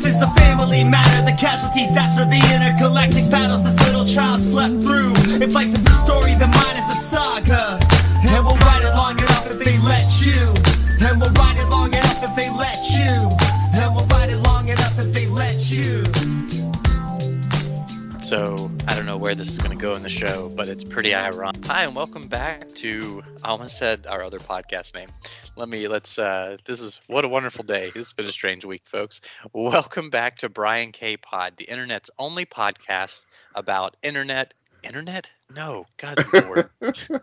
This is a family matter. The casualties after the intergalactic battles this little child slept through. If life is a story, then mine is a saga. And we'll write it long enough if they let you. And we'll write it long enough if they let you. And we'll write it long enough if they let you. So I don't know where this is going to go in the show, but it's pretty ironic. Hi, and welcome back to I almost said our other podcast name. Let me let's. uh This is what a wonderful day. It's been a strange week, folks. Welcome back to Brian K Pod, the internet's only podcast about internet. Internet? No, God Lord.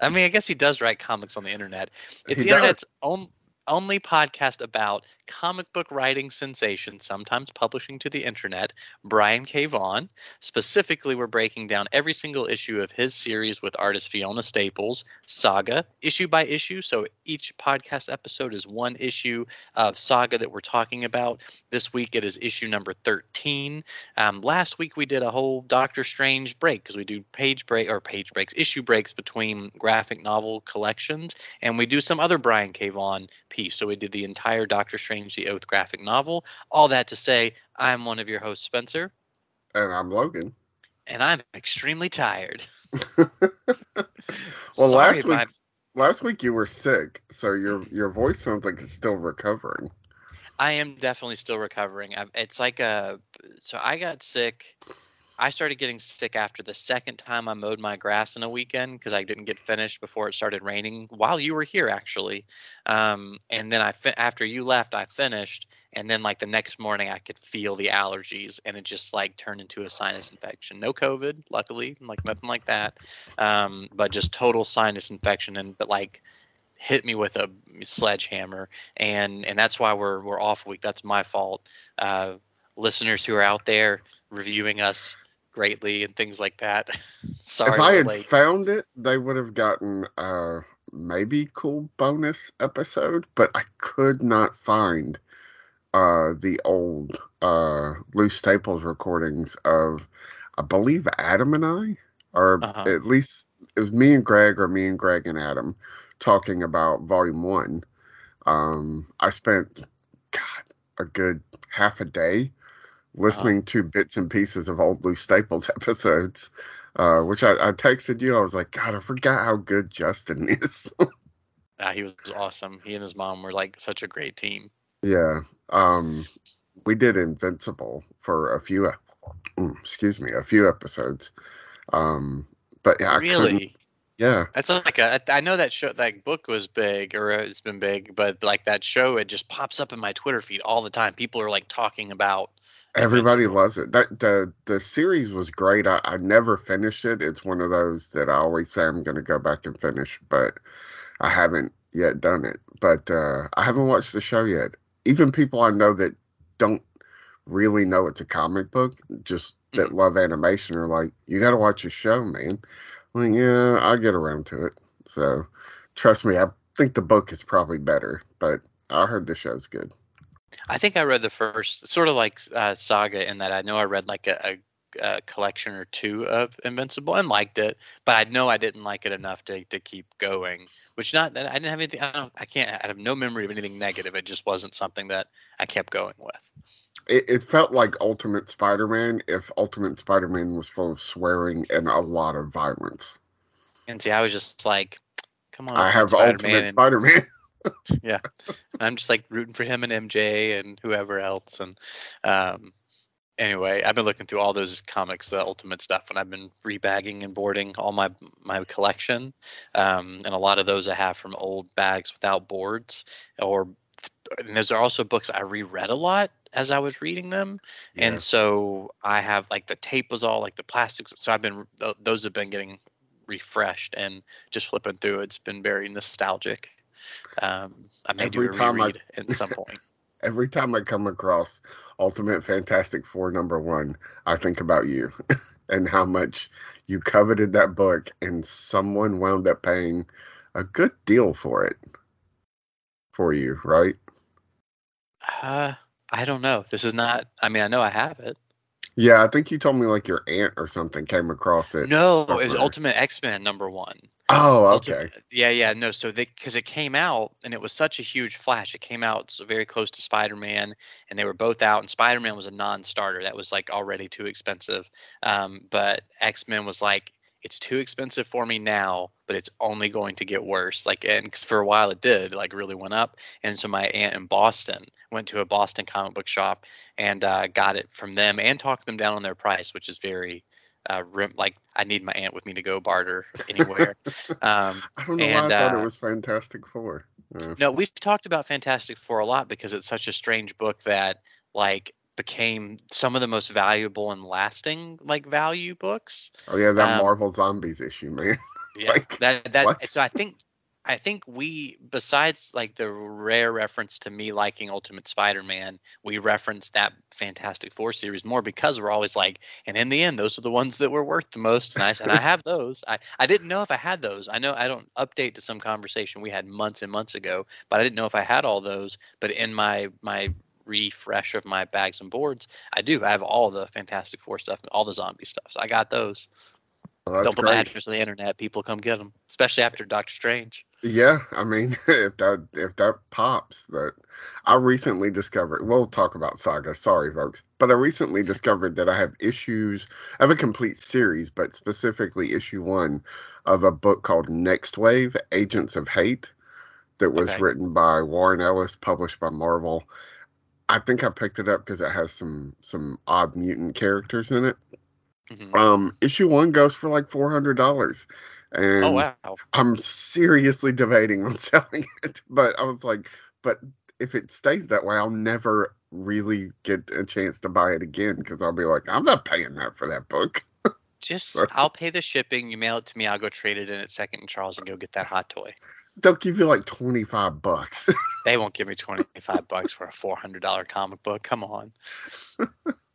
I mean, I guess he does write comics on the internet. It's He the internet's own, only podcast about comic book writing sensation, sometimes publishing to the internet, Brian K. Vaughan. Specifically, we're breaking down every single issue of his series with artist Fiona Staples, Saga, issue by issue. So each podcast episode is one issue of Saga that we're talking about. This week it is issue number 13. Um, last week we did a whole Doctor Strange break because we do page break or page breaks, issue breaks between graphic novel collections, and we do some other Brian K. Vaughan piece. So we did the entire Doctor Strange the Oath graphic novel. All that to say, I'm one of your hosts, Spencer, and I'm Logan. and I'm extremely tired. Well, Sorry, last week- Last week you were sick, so your your voice sounds like it's still recovering. I am definitely still recovering. it's like a so I got sick. I started getting sick after the second time I mowed my grass in a weekend because I didn't get finished before it started raining while you were here actually. Um, and then I fi- after you left, I finished, and then like the next morning I could feel the allergies, and it just like turned into a sinus infection. No COVID, luckily, like nothing like that, um, but just total sinus infection, and but like hit me with a sledgehammer and and that's why we're we're off week that's my fault uh listeners who are out there reviewing us greatly and things like that sorry if I had late. found it, they would have gotten uh maybe cool bonus episode, but I could not find uh the old uh loose staples recordings of I believe Adam and I or Uh-huh. at least it was me and Greg or me and Greg and Adam talking about volume one. Um I spent God a good half a day listening to bits and pieces of old Lou staples episodes. Uh, which I, I texted you. I was like, God, I forgot how good Justin is. Ah, he was awesome he and his mom were like such a great team Yeah. Um, we did Invincible for a few, mm, excuse me, a few episodes. Um, but yeah, I really yeah, that's like a i know that show that book was big or it's been big but like that show it just pops up in my twitter feed all the time people are like talking about everybody loves it. That the the series was great. I, I never finished it. It's one of those that I always say I'm going to go back and finish, but I haven't yet done it. But uh, I haven't watched the show yet. Even people I know that don't really know it's a comic book, just that love animation, are like, "You got to watch a show, man." I'm like, yeah, I'll get around to it. So, trust me, I think the book is probably better, but I heard the show's good. I think I read the first, sort of like uh, Saga, in that I know I read like a, a, a collection or two of Invincible and liked it, but I know I didn't like it enough to, to keep going. Which not that I didn't have anything. I don't. I can't. I have no memory of anything negative. It just wasn't something that I kept going with. It, it felt like Ultimate Spider-Man if Ultimate Spider-Man was full of swearing and a lot of violence. And see, I was just like, come on, I have Spider-Man, Ultimate and- Spider-Man. and I'm just like rooting for him and MJ and whoever else. And um, anyway, I've been looking through all those comics, the Ultimate stuff, and I've been rebagging and boarding all my my collection. Um, and a lot of those I have from old bags without boards, or and those are also books I reread a lot as I was reading them. Yeah. And so I have like the tape was all like the plastics. So I've been those have been getting refreshed and just flipping through. It's been very nostalgic. Um, I may do Every a time I- at some point. Every time I come across Ultimate Fantastic Four number one, I think about you and how much you coveted that book, and someone wound up paying a good deal for it for you, right? Uh, I don't know. This is not. I mean, I know I have it. Yeah, I think you told me like your aunt or something came across it. No, it was. Ultimate X Men number one. Oh, okay. Yeah, yeah, no. So they because it came out and it was such a huge flash. It came out so very close to Spider Man, and they were both out. And Spider Man was a non-starter. That was like already too expensive. Um, but X Men was like, it's too expensive for me now, but it's only going to get worse. Like, and 'cause for a while it did, like really went up. And so my aunt in Boston went to a Boston comic book shop and uh, got it from them and talked them down on their price, which is very. Uh, rim, like I need my aunt with me to go barter anywhere. um, I don't know why and, I thought uh, it was Fantastic Four. Uh, no, we've talked about Fantastic Four a lot because it's such a strange book that like became some of the most valuable and lasting like value books. oh yeah, that um, Marvel Zombies issue, man. Yeah, Like, that that what? so I think I think we besides like the rare reference to me liking Ultimate Spider-Man, we reference that Fantastic Four series more because we're always like, and in the end, those are the ones that were worth the most. And I and I have those. I I didn't know if I had those. I know I don't update to some conversation we had months and months ago, but I didn't know if I had all those. But in my my refresh of my bags and boards, I do. I have all the Fantastic Four stuff, all the zombie stuff. So I got those. Don't put my address on the internet. People come get them, especially after Doctor Strange. Yeah, I mean, if that if that pops, that I recently discovered. We'll talk about Saga. Sorry, folks, but I recently discovered that I have issues. I have a complete series, but specifically issue one of a book called Nextwave: Agents of Hate, that was Okay. written by Warren Ellis, published by Marvel. I think I picked it up because it has some some odd mutant characters in it. Mhm. Um, issue one goes for like four hundred dollars, and Oh wow! I'm seriously debating on selling it, but I was like, but if it stays that way, I'll never really get a chance to buy it again because I'll be like, I'm not paying that for that book. Just Sorry. I'll pay the shipping. You mail it to me. I'll go trade it in at Second and Charles and go get that hot toy. They'll give you like 25 bucks. They won't give me twenty five bucks for a four hundred dollar comic book. Come on.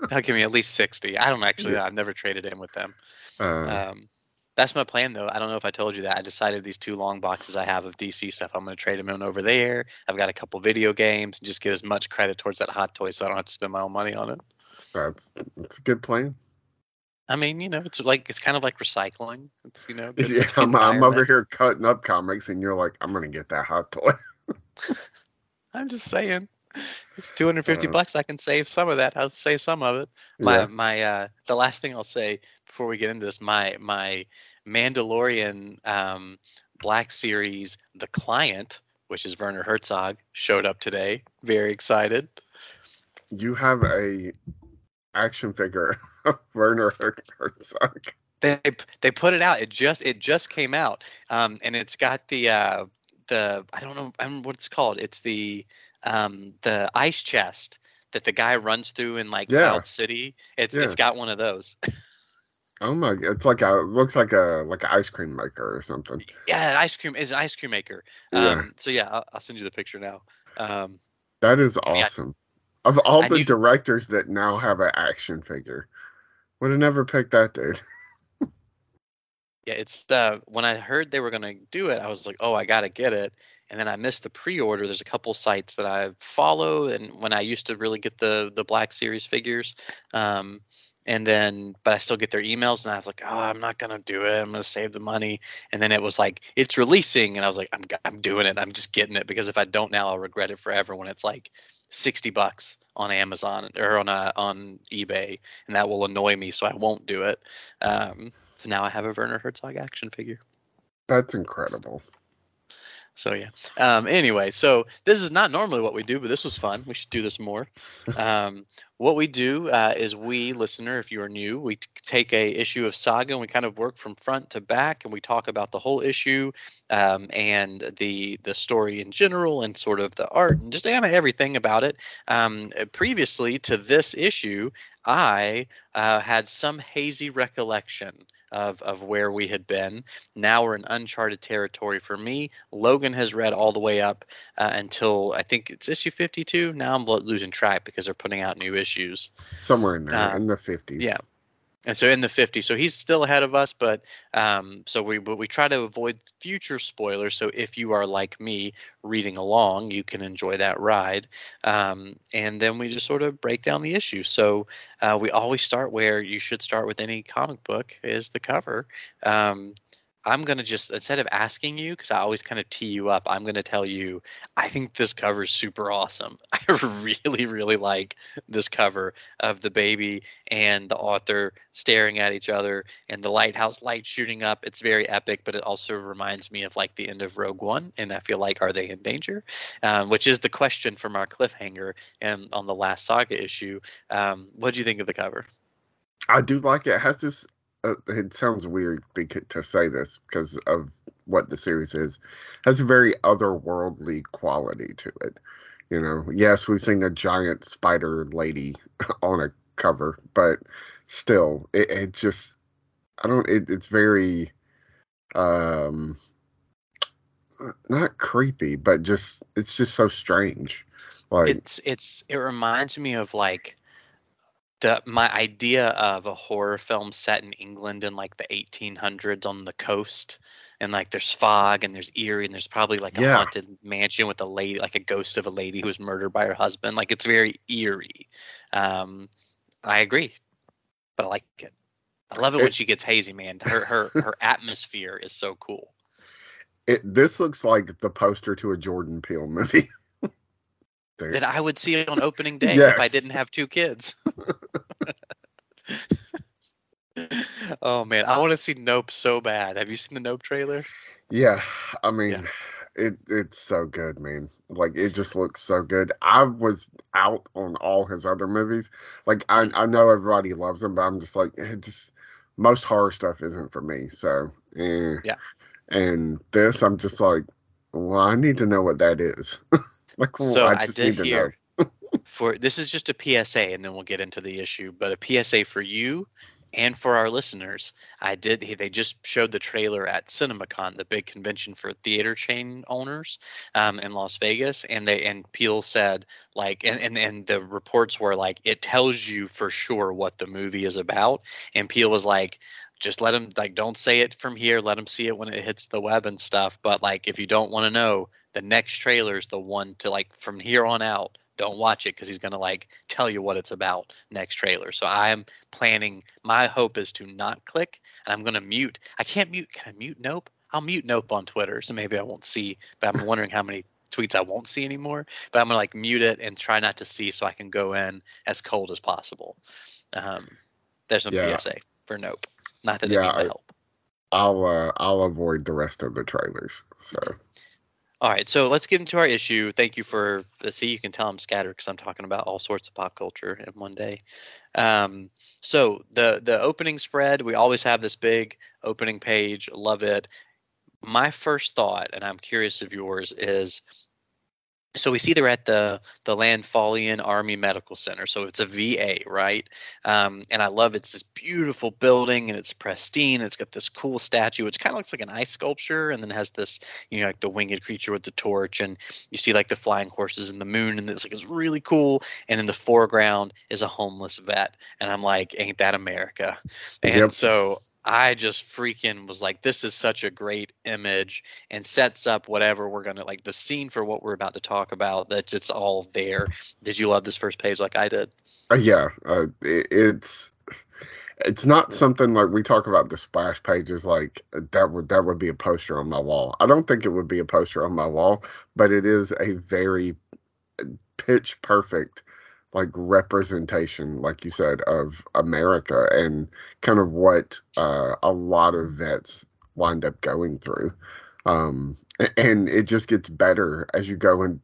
They'll give me at least sixty. I don't actually. Yeah. I've never traded in with them. Uh, Um, that's my plan though. I don't know if I told you that. I decided these two long boxes I have of DC stuff. I'm going to trade them in over there. I've got a couple video games and just get as much credit towards that hot toy, so I don't have to spend my own money on it. that's that's a good plan. I mean, you know, it's like it's kind of like recycling. It's you know, good Yeah, I'm, I'm over here cutting up comics, and you're like, I'm gonna get that hot toy. I'm just saying, it's 250 Uh, bucks. I can save some of that. I'll save some of it. My yeah. my uh, the last thing I'll say before we get into this, my my Mandalorian um, Black Series, The Client, which is Werner Herzog, showed up today. Very excited. You have a action figure of Werner Herzog. They they put it out. It just it just came out, um, and it's got the uh, the I don't know I don't know what it's called. It's the um, the ice chest that the guy runs through in like Yeah. Cloud City. It's it's got one of those. Oh my! It's like a looks like a like an ice cream maker or something. yeah, ice cream is an ice cream maker. Yeah. Um, so yeah, I'll, I'll send you the picture now. Um, That is I- awesome. Of all I the knew- directors that now have an action figure, would have never picked that dude. yeah, it's uh, when I heard they were gonna do it, I was like, oh, I gotta get it. And then I missed the pre-order. There's a couple sites that I follow, and when I used to really get the the Black Series figures, um, and then but I still get their emails, and I was like, oh, I'm not gonna do it. I'm gonna save the money. And then it was like it's releasing, and I was like, I'm I'm doing it. I'm just getting it because if I don't now, I'll regret it forever. When it's like 60 bucks on Amazon or on uh, on eBay, and that will annoy me, so I won't do it. Um, so now I have a Werner Herzog action figure. That's incredible. So yeah. Um, anyway, so this is not normally what we do, but this was fun. We should do this more. Um, what we do uh, is we listener, if you are new, we t- take a issue of Saga and we kind of work from front to back, and we talk about the whole issue um, and the the story in general, and sort of the art and just kind of everything about it. Um, previously to this issue, I uh, had some hazy recollection of of where we had been. Now we're in uncharted territory for me. Logan has read all the way up uh, until I think it's issue 52. Now I'm lo- losing track because they're putting out new issues. Somewhere in there, Uh, in the fifties. yeah. And so in the 50s so he's still ahead of us but um, so we but we try to avoid future spoilers. So if you are like me reading along you can enjoy that ride. Um, and then we just sort of break down the issue. So uh, we always start where you should start with any comic book is the cover. Um, I'm gonna just instead of asking you because I always kind of tee you up, I'm gonna tell you I think this cover is super awesome. I really, really like this cover of the baby and the author staring at each other and the lighthouse light shooting up. It's very epic, but it also reminds me of like the end of Rogue One, and I feel like are they in danger? Um, which is the question from our cliffhanger and on the last saga issue. Um, what do you think of the cover? I do like it. it has this uh, it sounds weird to say this because of what the series is, has a very otherworldly quality to it. You know, yes, we've seen a giant spider lady on a cover, but still, it, it just, I don't, it, it's very, um, not creepy, but just, it's just so strange. Like, it's, it's, it reminds me of like, the my idea of a horror film set in England in like the 1800s on the coast, and like there's fog and there's eerie and there's probably like a Yeah. haunted mansion with a lady, like a ghost of a lady who was murdered by her husband. Like it's very eerie. Um, I agree, but I like it. I love it when she gets hazy, man. Her her her atmosphere is so cool. it, this looks like the poster to a Jordan Peele movie. Dude. That I would see on opening day if I didn't have two kids. oh man, I want to see Nope so bad. Have you seen the Nope trailer? Yeah, I mean, Yeah. it it's so good, man. Like it just looks so good. I was out on all his other movies. Like I I know everybody loves him, but I'm just like it just most horror stuff isn't for me. So eh. Yeah. And this, I'm just like, well, I need to know what that is. like, So I I did hear for this is just a PSA, and then we'll get into the issue. But a PSA for you and for our listeners. I did. They just showed the trailer at CinemaCon, the big convention for theater chain owners um, in Las Vegas, and they and Peele said like, and, and and the reports were like, it tells you for sure what the movie is about, and Peele was like. Just let them like don't say it from here. Let them see it when it hits the web and stuff. But like, if you don't want to know, the next trailer is the one to like from here on out don't watch it because he's going to like tell you what it's about next trailer. So i'm planning my hope is to not click and i'm going to mute. I can't mute. Can i mute nope? I'll mute nope on twitter so maybe i won't see but i'm wondering how many tweets i won't see anymore. But i'm going to like mute it and try not to see so i can go in as cold as possible. Um, there's no Yeah. psa for nope. Not that Yeah, it I- help. I'll uh, I'll avoid the rest of the trailers. So All right, so let's get into our issue. Thank you for see. You can tell I'm scattered because I'm talking about all sorts of pop culture in one day. Um, so the the opening spread, we always have this big opening page. Love it. My first thought, and I'm curious of yours, is so we see they're at the the Landfallian Army Medical Center. So it's a VA, right? Um, and I love it's this beautiful building and it's pristine. It's got this cool statue. It kind of looks like an ice sculpture, and then has this you know like the winged creature with the torch, and you see like the flying horses and the moon, and it's like it's really cool. And in the foreground is a homeless vet, and I'm like, ain't that America? And Yep. so I just freaking was like, this is such a great image and sets up whatever we're gonna like the scene for what we're about to talk about. That it's all there. Did you love this first page like I did? Uh, yeah, uh, it, it's it's not something like we talk about the splash pages like that would that would be a poster on my wall. I don't think it would be a poster on my wall, but it is a very pitch perfect like representation like you said of America and kind of what uh, a lot of vets wind up going through. Um, and it just gets better as you go in,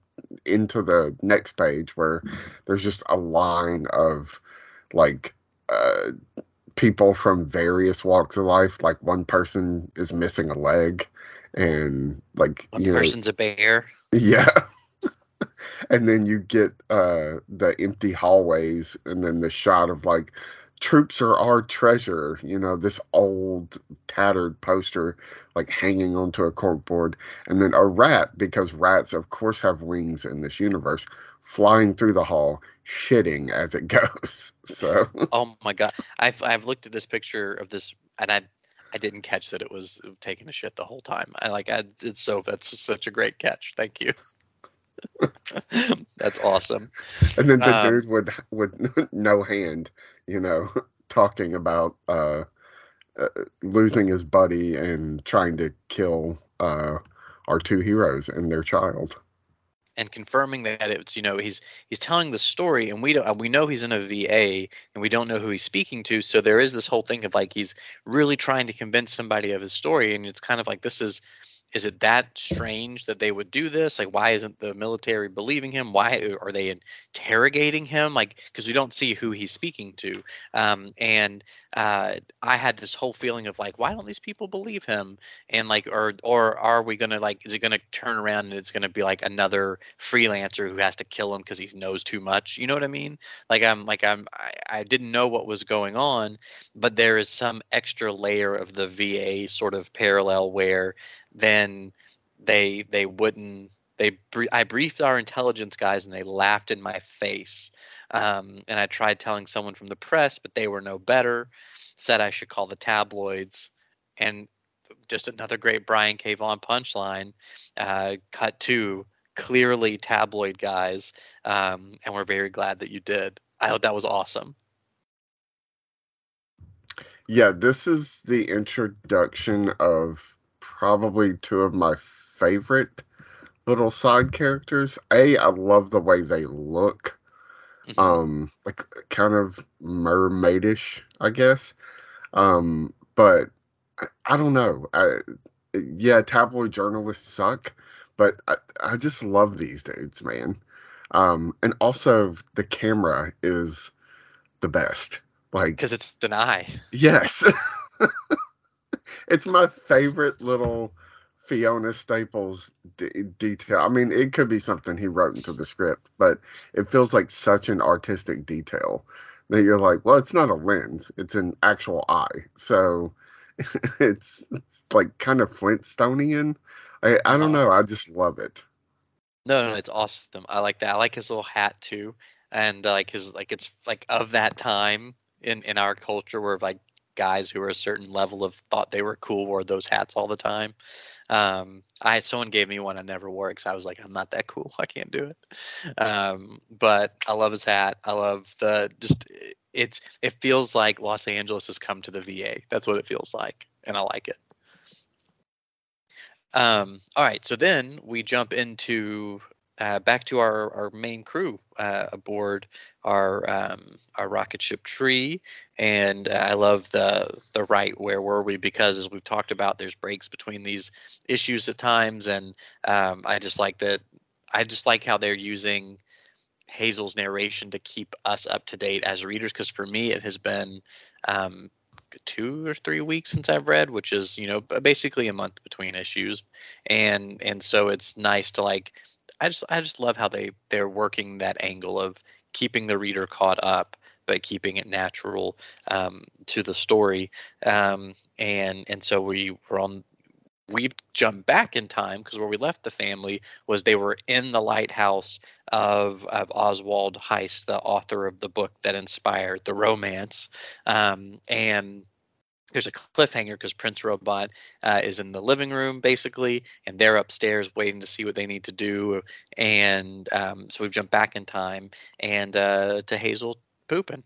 into the next page where there's just a line of like uh, people from various walks of life. Like one person is missing a leg, and like One you know, person's a bear. yeah. And then you get uh the empty hallways and then the shot of like troops are our treasure, you know, this old tattered poster like hanging onto a corkboard and then a rat because rats of course have wings in this universe flying through the hall, shitting as it goes. So Oh my god, I've I've looked at this picture of this, and I I didn't catch that it was taking a shit the whole time. I like I, it's so that's such a great catch. Thank you. that's awesome. and then the Um, dude with with no hand, you know, talking about uh, uh losing his buddy and trying to kill uh our two heroes and their child. and confirming that it's you know he's he's telling the story and we don't we know he's in a VA and we don't know who he's speaking to so there is this whole thing of like he's really trying to convince somebody of his story and it's kind of like this is is it that strange that they would do this? Like why isn't the military believing him? Why are they interrogating him? Like because we don't see who he's speaking to. Um, and uh, i had this whole feeling of like why don't these people believe him? And like or or are we gonna like is it gonna turn around and it's gonna be like another freelancer who has to kill him because he knows too much? You know what i mean? Like i'm like i'm I, I didn't know what was going on but there is some extra layer of the va sort of parallel where then they they wouldn't they i briefed our intelligence guys and they laughed in my face um, and i tried telling someone from the press but they were no better said i should call the tabloids and just another great Brian K. Vaughan punchline. Uh, cut to clearly tabloid guys, um, and we're very glad that you did. I thought that was awesome. Yeah, this is the introduction of probably two of my favorite little side characters. A, I love the way they look. Mhm. Um, like kind of mermaidish, I guess. Um, but I, I don't know. I, yeah, tabloid journalists suck, but I, I just love these dudes, man. Um, and also the camera is the best. Like because it's an eye. Yes. it's my favorite little Fiona Staples d- detail. I mean, it could be something he wrote into the script, but it feels like such an artistic detail that you're like, well, it's not a lens, it's an actual eye. So it's, it's like kind of Flintstonian. I, I don't know. I just love it. No, no, it's awesome. I like that. I like his little hat too, and uh, like his like it's like of that time in in our culture where like guys who were a certain level of thought they were cool wore those hats all the time. Um, I someone gave me one I never wore because I was like I'm not that cool. I can't do it. Um, but I love his hat. I love the just it's it feels like Los Angeles has come to the VA. That's what it feels like, and I like it. Um, all right, so then we jump into uh, back to our, our main crew uh, aboard our um, our rocket ship Tree, and uh, I love the the right where were we because as we've talked about, there's breaks between these issues at times, and um, I just like that. I just like how they're using Hazel's narration to keep us up to date as readers, because for me it has been um, two or three weeks since I've read, which is you know basically a month between issues, and and so it's nice to like. I just I just love how they they're working that angle of keeping the reader caught up, but keeping it natural um, to the story, um, and and so we were on. We've jumped back in time because where we left the family was they were in the lighthouse of, of Oswald Heist, the author of the book that inspired the romance, um, and there's a cliffhanger because Prince Robot uh, is in the living room basically, and they're upstairs waiting to see what they need to do. And um, so we've jumped back in time and uh, to Hazel pooping,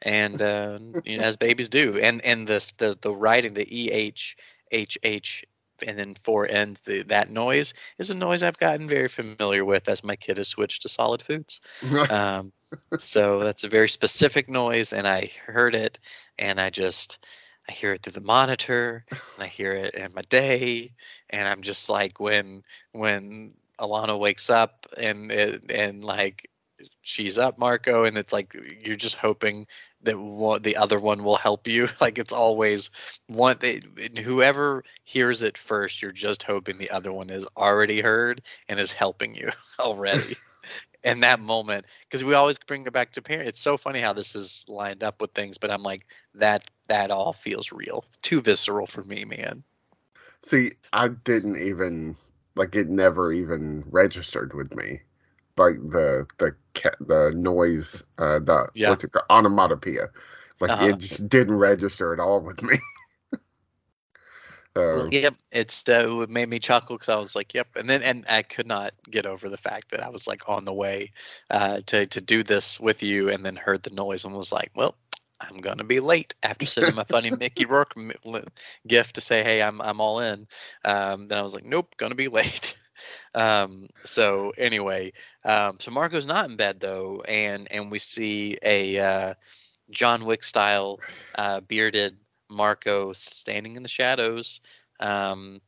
and uh, you know, as babies do. And and this the the writing the E H H H and then four ends the that noise is a noise I've gotten very familiar with as my kid has switched to solid foods. Um, so that's a very specific noise, and I heard it, and I just I hear it through the monitor, and I hear it in my day, and I'm just like when when Alana wakes up and it, and like she's up, Marco, and it's like you're just hoping that one, the other one will help you. Like it's always one. They, whoever hears it first, you're just hoping the other one is already heard and is helping you already in that moment because we always bring it back to parents. it's so funny how this is lined up with things but i'm like that that all feels real too visceral for me man See, I didn't even like it never even registered with me like the the the noise, uh, the Yeah. what's it called, onomatopoeia. Like Uh-huh. it just didn't register at all with me. Well, yep, it's uh, it made me chuckle because I was like, "Yep," and then and I could not get over the fact that I was like on the way uh, to to do this with you, and then heard the noise and was like, "Well, I'm gonna be late." After sending my funny Mickey Rourke m- gift to say, "Hey, I'm I'm all in," um, then I was like, "Nope, gonna be late." um, so anyway, um, so Marco's not in bed though, and and we see a uh, John Wick style uh, bearded Marco standing in the shadows. Um,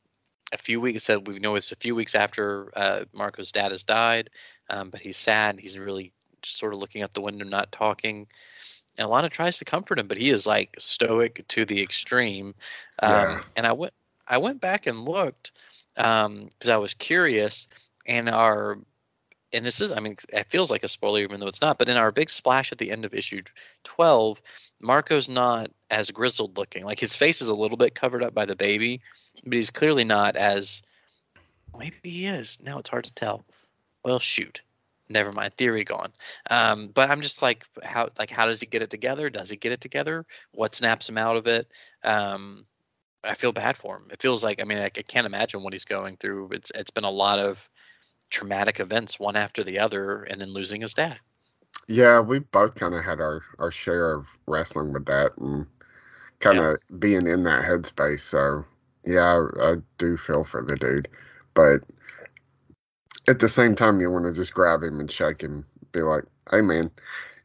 a few weeks said we know it's a few weeks after uh, Marco's dad has died, um, but he's sad. He's really just sort of looking out the window, not talking. And Alana tries to comfort him, but he is like stoic to the extreme. Um, Yeah. And I went, I went back and looked because I was curious. And our, and this is, I mean, it feels like a spoiler even though it's not. But in our big splash at the end of issue twelve, Marco's not as grizzled looking. Like his face is a little bit covered up by the baby, but he's clearly not as. Maybe he is. Now it's hard to tell. Well, shoot. Never mind. Theory gone. Um, but I'm just like, how like how does he get it together? Does he get it together? What snaps him out of it? Um, I feel bad for him. It feels like I mean I, I can't imagine what he's going through. It's it's been a lot of traumatic events one after the other, and then losing his dad. yeah, we both kind of had our our share of wrestling with that and kind of being in that headspace. So yeah, I, I do feel for the dude, but at the same time, you want to just grab him and shake him, be like, "Hey, man,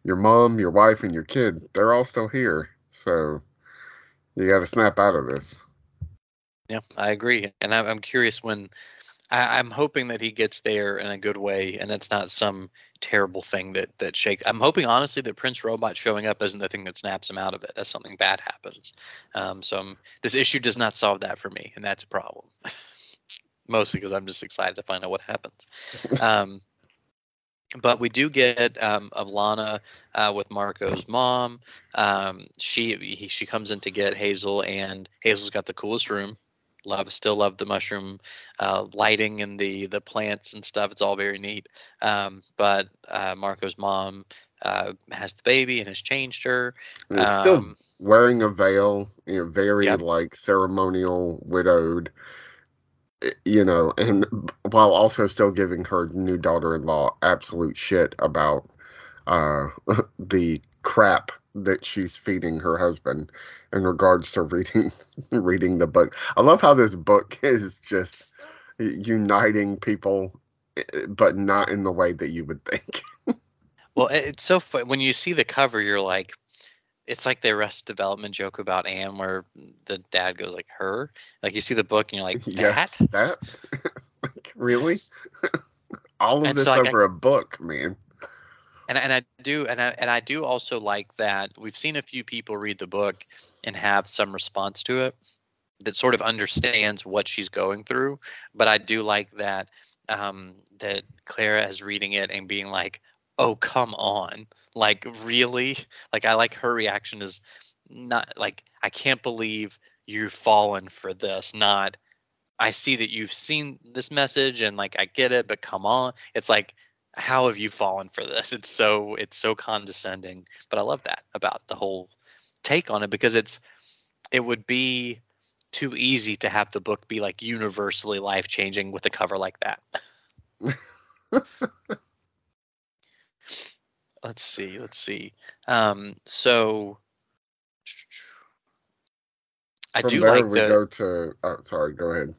your mom, your wife, and your kid, they're all still here. So you got to snap out of this." Yeah, I agree, and I'm curious when. I, I'm hoping that he gets there in a good way, and it's not some terrible thing that that shakes. I'm hoping honestly that Prince Robot showing up isn't the thing that snaps him out of it. As something bad happens. Um, so I'm, this issue does not solve that for me, and that's a problem. Mostly because I'm just excited to find out what happens. Um, but we do get um, of Lana uh, with Marco's mom. Um, she he, she comes in to get Hazel, and Hazel's got the coolest room. Love still love the mushroom uh, lighting and the the plants and stuff. It's all very neat. Um, but uh, Marco's mom uh, has the baby and has changed her. It's still Um, wearing a veil, you know, very Yep. like ceremonial, widowed, eh, you know, and while also still giving her new daughter-in-law absolute shit about uh the crap that she's feeding her husband in regards to reading reading the book. I love how this book is just uniting people eh, but not in the way that you would think. Well, it's so fun when you see the cover. You're like, it's like the Arrested Development joke about Anne, where the dad goes like, "Her." Like you see the book and you're like, Yeah. "That." That like really? All of And this so, like, over a book, man. And and I do and I and I do also like that we've seen a few people read the book and have some response to it that sort of understands what she's going through. But I do like that um, that Clara is reading it and being like, "Oh, come on! Like really? Like I like her reaction is not like I can't believe you've fallen for this. Not I see that you've seen this message and like I get it, but come on. It's like how have you fallen for this? It's so it's so condescending, but I love that about the whole take on it because it's it would be too easy to have the book be like universally life changing with a cover like that. let's see, let's see. Um, so I From do there like we the go to oh sorry, go ahead.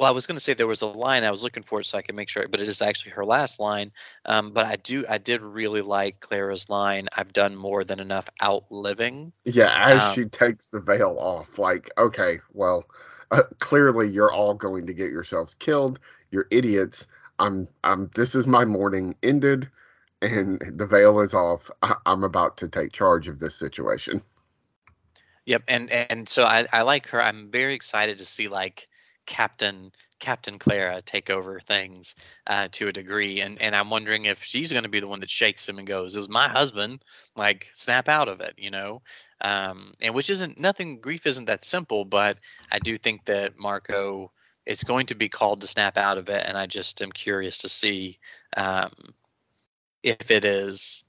Well, I was going to say there was a line I was looking for so I can make sure, but it is actually her last line. Um, but I do, I did really like Clara's line. I've done more than enough outliving. Yeah, as Um, she takes the veil off, like, okay, well, uh, clearly you're all going to get yourselves killed. You're idiots. I'm, I'm. This is my morning ended, and the veil is off. I, I'm about to take charge of this situation. Yep, and and so I, I like her. I'm very excited to see like Captain Captain Clara take over things uh, to a degree, and and I'm wondering if she's going to be the one that shakes him and goes, "It was my husband." Like snap out of it, you know. Um, and which isn't nothing. Grief isn't that simple, but I do think that Marco is going to be called to snap out of it, and I just am curious to see um, if it is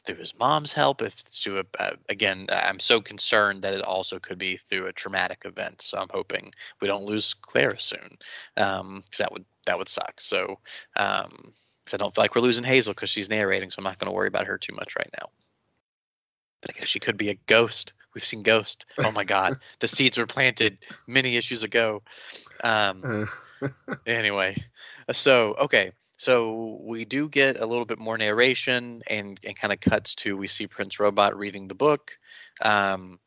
through his mom's help, if it's through a, uh, again, I'm so concerned that it also could be through a traumatic event. So I'm hoping we don't lose Clara soon, because um, that would that would suck. So um, I don't feel like we're losing Hazel because she's narrating, so I'm not going to worry about her too much right now. But I guess she could be a ghost. We've seen Ghost. Oh my God, the seeds were planted many issues ago. Um, anyway, so okay, so we do get a little bit more narration and, and kind of cuts to we see Prince Robot reading the book. Um,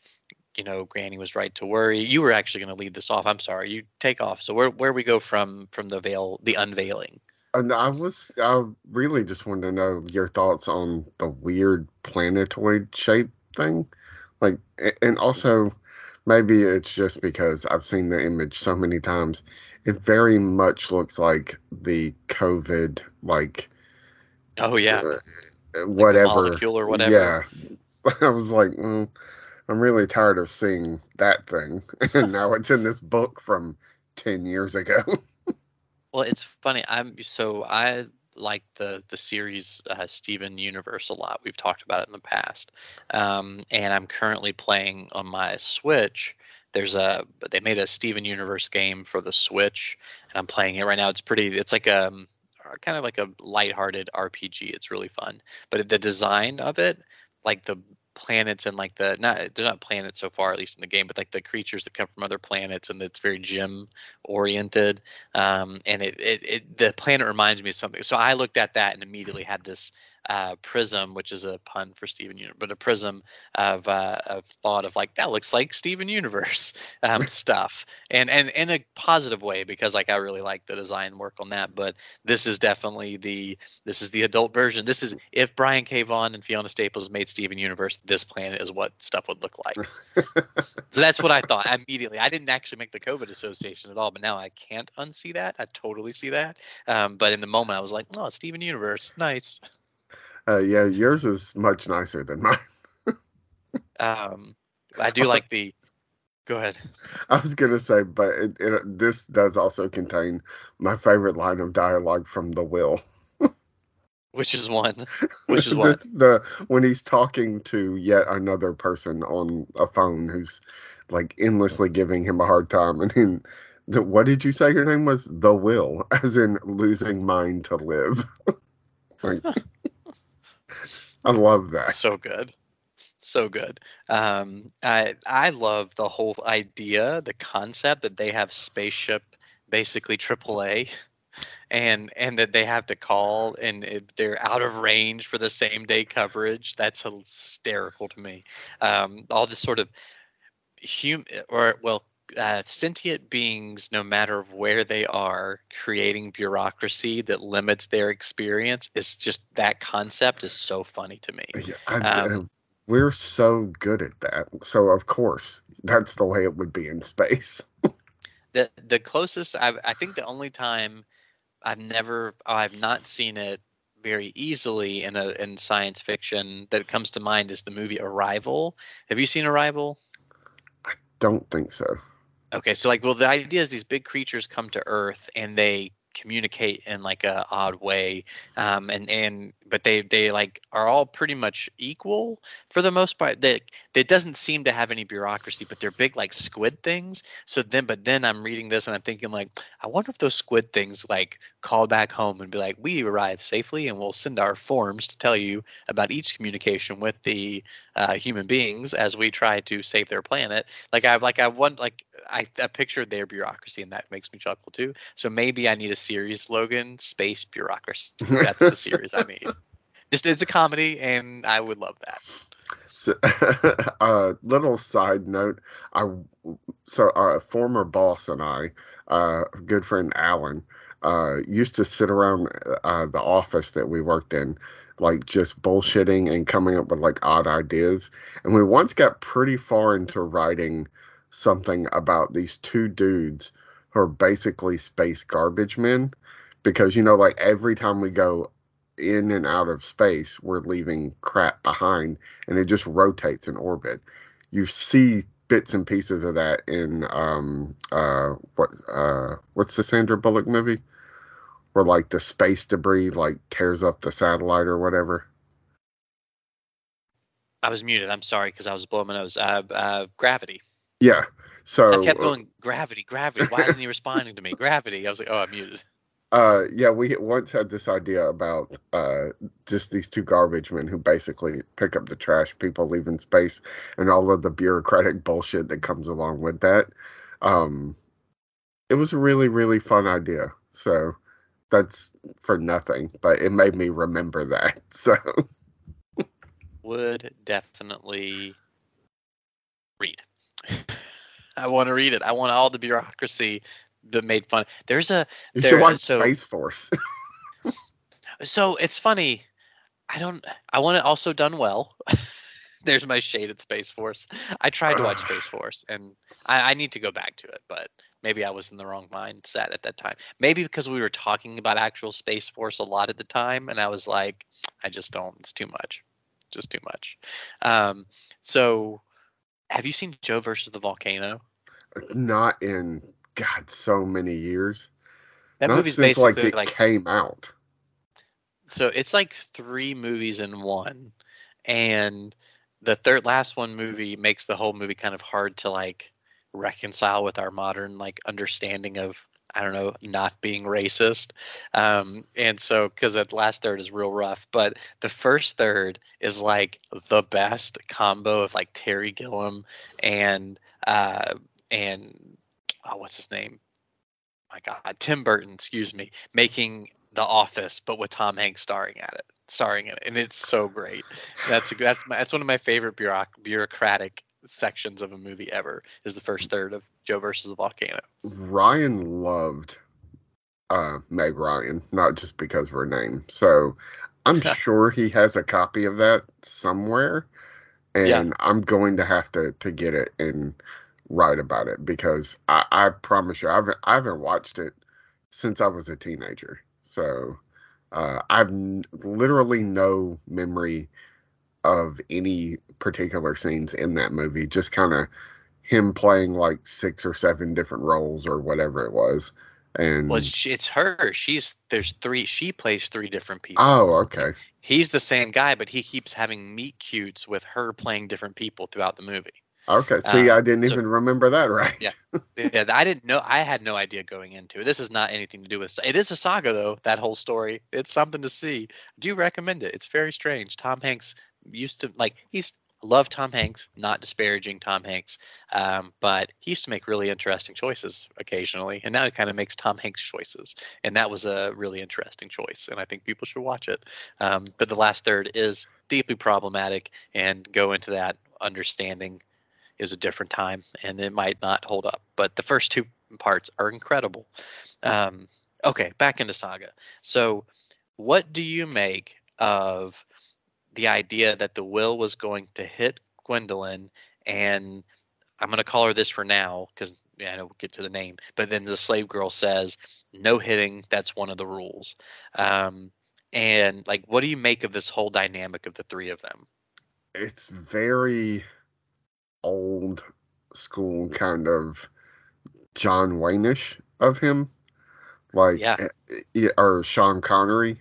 you know, Granny was right to worry. You were actually going to lead this off. I'm sorry. You take off. So where where we go from from the veil, the unveiling. And I was I really just wanted to know your thoughts on the weird planetoid shape thing, like, and also maybe it's just because I've seen the image so many times it very much looks like the COVID, like. Oh yeah. Uh, whatever. Like or whatever. Yeah. I was like, mm, I'm really tired of seeing that thing, and now it's in this book from ten years ago. well, it's funny. I'm so I like the the series uh, Steven Universe a lot. We've talked about it in the past, um, and I'm currently playing on my Switch there's a they made a Steven Universe game for the Switch, and I'm playing it right now. It's pretty. It's like a um, kind of like a lighthearted RPG. It's really fun, but the design of it, like the planets and like the not they're not planets so far at least in the game but like the creatures that come from other planets and it's very gym oriented um and it, it, it the planet reminds me of something so i looked at that and immediately had this uh, prism, which is a pun for Steven Universe, but a prism of uh, of thought of like that looks like Steven Universe um, stuff, and and in a positive way because like I really like the design work on that. But this is definitely the this is the adult version. This is if Brian K. Vaughan and Fiona Staples made Steven Universe, this planet is what stuff would look like. so that's what I thought immediately. I didn't actually make the COVID association at all, but now I can't unsee that. I totally see that. Um, but in the moment, I was like, oh, Steven Universe, nice. Uh, yeah, yours is much nicer than mine. um, I do like the. Go ahead. I was gonna say, but it, it, this does also contain my favorite line of dialogue from The Will. Which is one? Which is what? the when he's talking to yet another person on a phone who's like endlessly giving him a hard time, and then the, what did you say your name was? The Will, as in losing mind to live. like, I love that. So good. So good. Um, I I love the whole idea, the concept that they have spaceship basically AAA and and that they have to call and they're out of range for the same day coverage that's hysterical to me um, all this sort of human or well uh, sentient beings, no matter where they are, creating bureaucracy that limits their experience is just that concept is so funny to me. Yeah, I, um, we're so good at that. So of course, that's the way it would be in space. the the closest I I think the only time I've never I've not seen it very easily in a in science fiction that comes to mind is the movie Arrival. Have you seen Arrival? I don't think so. Okay, so like, well, the idea is these big creatures come to Earth and they communicate in like a odd way um and and but they they like are all pretty much equal for the most part. That it doesn't seem to have any bureaucracy but they're big like squid things. So then but then i'm reading this and i'm thinking like i wonder if those squid things like call back home and be like we arrived safely and we'll send our forms to tell you about each communication with the uh, human beings as we try to save their planet. Like i like i want like I, I pictured their bureaucracy and that makes me chuckle too. So maybe i need a series slogan space bureaucracy. That's the series i need just it's a comedy and i would love that. So, uh, little side note i so a former boss and i uh, good friend alan uh, used to sit around uh, the office that we worked in like just bullshitting and coming up with like odd ideas. And we once got pretty far into writing something about these two dudes who are basically space garbage men because you know like every time we go in and out of space we're leaving crap behind and it just rotates in orbit you see bits and pieces of that in um uh what uh what's the Sandra Bullock movie where like the space debris like tears up the satellite or whatever. I was muted. I'm sorry because I was blowing my nose. Uh, uh, gravity. Yeah. So I kept going, gravity, gravity. Why isn't he responding to me? Gravity. I was like, oh, I'm muted. Uh, yeah, we once had this idea about uh, just these two garbage men who basically pick up the trash people leave in space and all of the bureaucratic bullshit that comes along with that. Um, it was a really, really fun idea. So that's for nothing, but it made me remember that. So Would definitely read. I want to read it. I want all the bureaucracy that made fun. There's a you There- should watch so- Space Force. so it's funny. I don't. I want it also done well. There's my shaded Space Force. I tried to watch Space Force, and I, I need to go back to it, but maybe I was in the wrong mindset at that time. Maybe because we were talking about actual Space Force a lot at the time, and I was like, I just don't. It's too much. Just too much. Um, so, have you seen Joe versus the volcano? Not in God so many years. That Not movie's since basically like like it came out. so it's like three movies in one and the third last one movie makes the whole movie kind of hard to like reconcile with our modern like understanding of i don't know not being racist um and so because that last third is real rough but the first third is like the best combo of like terry gilliam and uh and oh what's his name my god tim burton excuse me making the Office, but with Tom Hanks starring at it, starring in it, and it's so great. That's a, that's my, that's one of my favorite bureauc- bureaucratic sections of a movie ever. Is the first third of Joe versus the volcano. Ryan loved uh, Meg Ryan, not just because of her name. So I'm sure he has a copy of that somewhere, and Yeah. I'm going to have to to get it and write about it because I, I promise you, I haven't I haven't watched it since I was a teenager. So uh, I've n- literally no memory of any particular scenes in that movie. Just kind of him playing like six or seven different roles or whatever it was. And Well, it's, it's her. She's there's three. She plays three different people. oh, okay. He's the same guy, but he keeps having meet cutes with her playing different people throughout the movie. Okay. See, Uh, I didn't so- even remember that right. Yeah. yeah, I didn't know. I had no idea going into it. This is not anything to do with. It is a saga, though. That whole story. It's something to see. Do recommend it. It's very strange. Tom Hanks used to like. He's love Tom Hanks. Not disparaging Tom Hanks, um, but he used to make really interesting choices occasionally, and now he kind of makes Tom Hanks choices, and that was a really interesting choice, and I think people should watch it. Um, but the last third is deeply problematic, and go into that understanding was a different time and it might not hold up. But the first two parts are incredible. Um, okay, back into Saga. So, what do you make of the idea that the will was going to hit Gwendolyn and I'm going to call her this for now because yeah, I know we'll get to the name. But then the slave girl says, no hitting. That's one of the rules. Um, and like, what do you make of this whole dynamic of the three of them? It's very old school kind of John Wayne-ish of him. Like Yeah. eh, eh, or Sean Connery.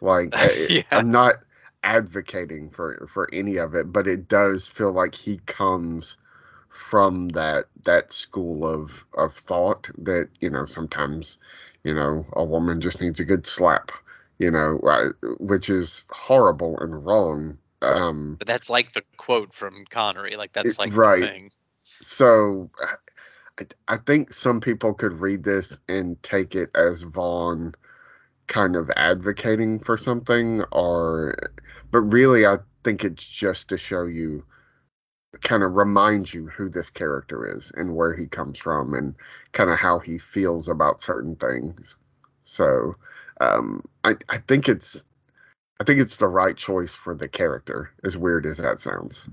Like eh, Yeah. I'm not advocating for for any of it, but it does feel like he comes from that that school of of thought that you know sometimes you know a woman just needs a good slap you know right, which is horrible and wrong um But that's like the quote from Connery. Like that's like right. the thing. so I, I think some people could read this and take it as Vaughan kind of advocating for something or but really I think it's just to show you kind of remind you who this character is and where he comes from and kind of how he feels about certain things. So um I I think it's I think it's the right choice for the character, as weird as that sounds.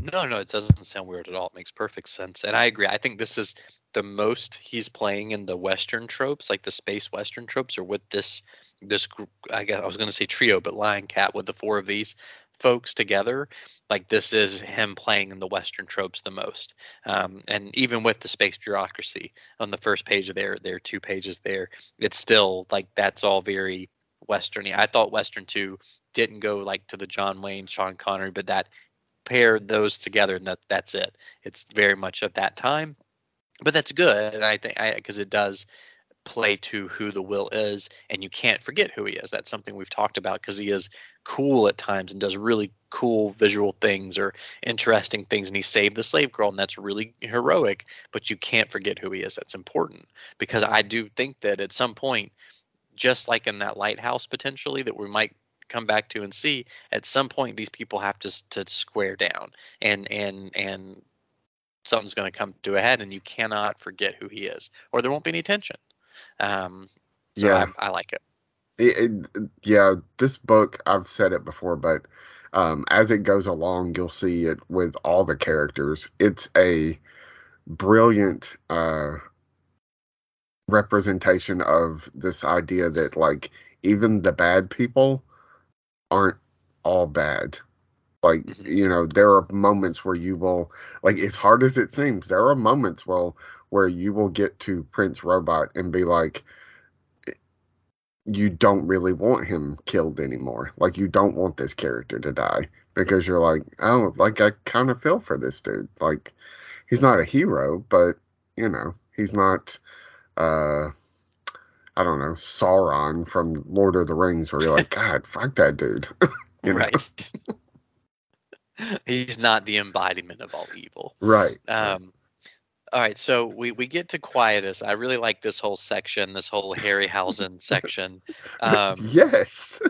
No, no, it doesn't sound weird at all. It makes perfect sense. And I agree. I think this is the most he's playing in the Western tropes, like the space Western tropes, or with this this group. I guess I was going to say trio, but Lying Cat with the four of these folks together like this is him playing in the western tropes the most um, and even with the space bureaucracy on the first page of their their two pages there it's still like that's all very westerny i thought western 2 didn't go like to the john wayne sean connery but that paired those together and that that's it. It's very much of that time but that's good. I think because it does play to who the will is and you can't forget who he is. That's something we've talked about because he is cool at times and does really cool visual things or interesting things and he saved the slave girl and that's really heroic but you can't forget who he is. That's important because i do think that at some point just like in that lighthouse potentially that we might come back to and see at some point these people have to to square down and and and something's going to come to a head and you cannot forget who he is or there won't be any tension um, so Yeah. I, I like it. It, it, yeah, this book, I've said it before, but um, as it goes along, you'll see it with all the characters. It's a brilliant uh, representation of this idea that, like, even the bad people aren't all bad. Like, Mhm. you know, there are moments where you will, like, as hard as it seems, there are moments where, where you will get to Prince Robot and be like, you don't really want him killed anymore. Like you don't want this character to die because you're like, oh, like I kind of feel for this dude. Like he's not a hero, but you know, he's not uh I don't know, Sauron from Lord of the Rings where you're like, God, fuck that dude. you right. He's not the embodiment of all evil. Right. Um, all right, so we, we get to Quietus. I really like this whole section, this whole Harryhausen section. Um, yes.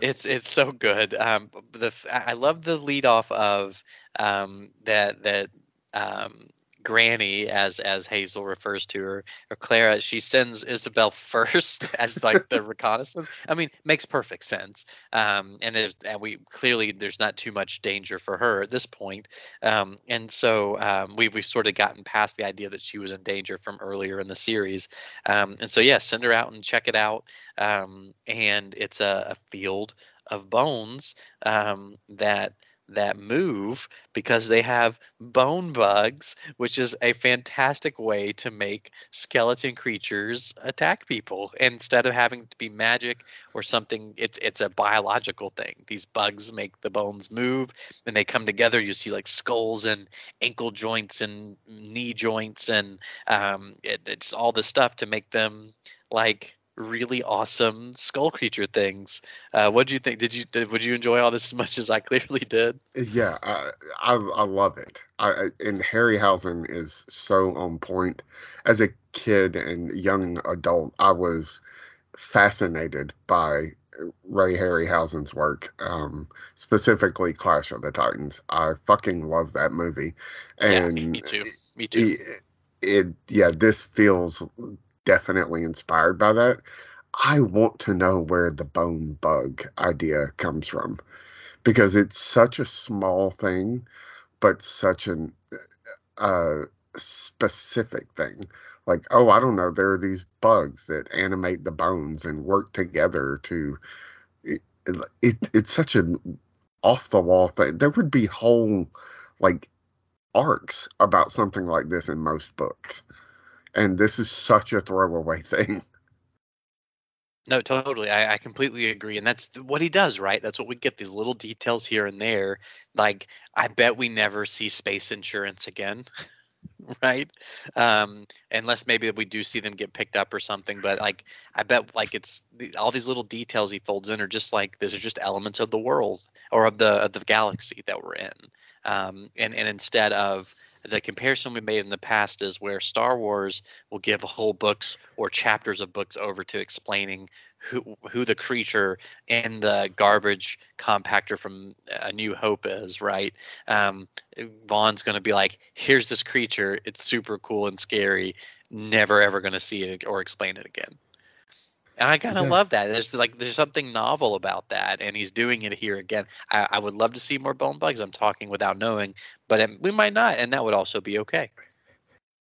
it's it's so good. Um, the I love the lead off of um, that that um, Granny, as as Hazel refers to her, or Klara. She sends Izabel first as like the reconnaissance. I mean, makes perfect sense. Um, and and we clearly there's not too much danger for her at this point. Um, and so um, we've we've sort of gotten past the idea that she was in danger from earlier in the series. Um, and so yeah, send her out and check it out. Um, and it's a, a field of bones um, that that move because they have bone bugs, which is a fantastic way to make skeleton creatures attack people. Instead of having to be magic or something, it's it's a biological thing. These bugs make the bones move, and they come together. You see like skulls and ankle joints and knee joints, and um, it, it's all this stuff to make them like really awesome skull creature things. Uh, what do you think? Did you did, would you enjoy all this as much as I clearly did? Yeah, I, I I love it. I I- and Harryhausen is so on point. As a kid and young adult, I was fascinated by Ray Harryhausen's work, um, specifically Clash of the Titans. I fucking love that movie, yeah, and me, me too. Me too. it, it yeah, this feels definitely inspired by that. I want to know where the bone bug idea comes from because it's such a small thing, but such an uh, specific thing. Like, oh, I don't know, there are these bugs that animate the bones and work together to. It, it, it's such an off the wall thing. There would be whole like arcs about something like this in most books, and this is such a throwaway thing. No, totally. I, I completely agree. And that's th- what he does, right? That's what we get these little details here and there. Like, I bet we never see space insurance again, right? Um, unless maybe we do see them get picked up or something. But, like, I bet, like, it's all these little details he folds in are just like, these are just elements of the world or of the, of the galaxy that we're in. Um, and, and instead of, the comparison we made in the past is where Star Wars will give whole books or chapters of books over to explaining who who the creature in the garbage compactor from A New Hope is, right? Um, Vaughan's going to be like, "Here's this creature. It's super cool and scary. Never ever going to see it or explain it again." And I kind of Yeah. love that. There's like there's something novel about that, and he's doing it here again. I, I would love to see more bone bugs. I'm talking without knowing, but um, we might not, and that would also be okay.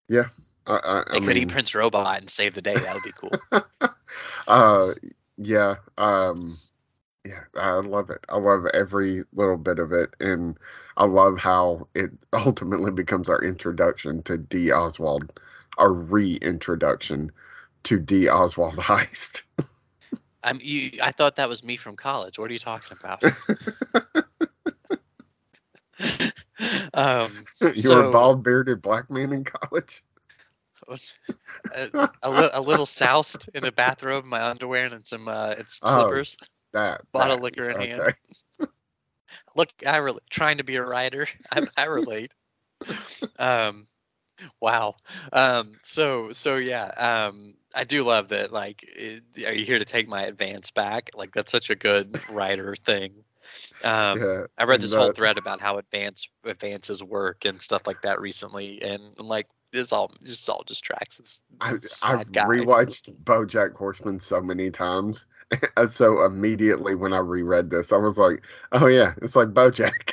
Yeah, I, I They could mean, eat Prince Robot and save the day. That would be cool. uh, yeah, um, yeah, I love it. I love every little bit of it, and I love how it ultimately becomes our introduction to D. Oswald, our reintroduction to D. Oswald Heist. I'm you. I thought that was me from college. What are you talking about? um, you were So- a bald bearded black man in college. a, a, li- a little soused in a bathrobe, my underwear, and some uh, and some Oh, slippers. That Bottle that, liquor in hand. Look, I really trying to be a writer. I, I relate. um, wow. Um, so so yeah. Um, I do love that. Like, it, are you here to take my advance back? Like, that's such a good writer thing. Um, yeah, I read this whole thread about how advance advances work and stuff like that recently, and I'm like this all this all just tracks. This, I, this sad I've guy. rewatched BoJack Horseman so many times, so immediately when I reread this, I was like, "Oh yeah, it's like BoJack."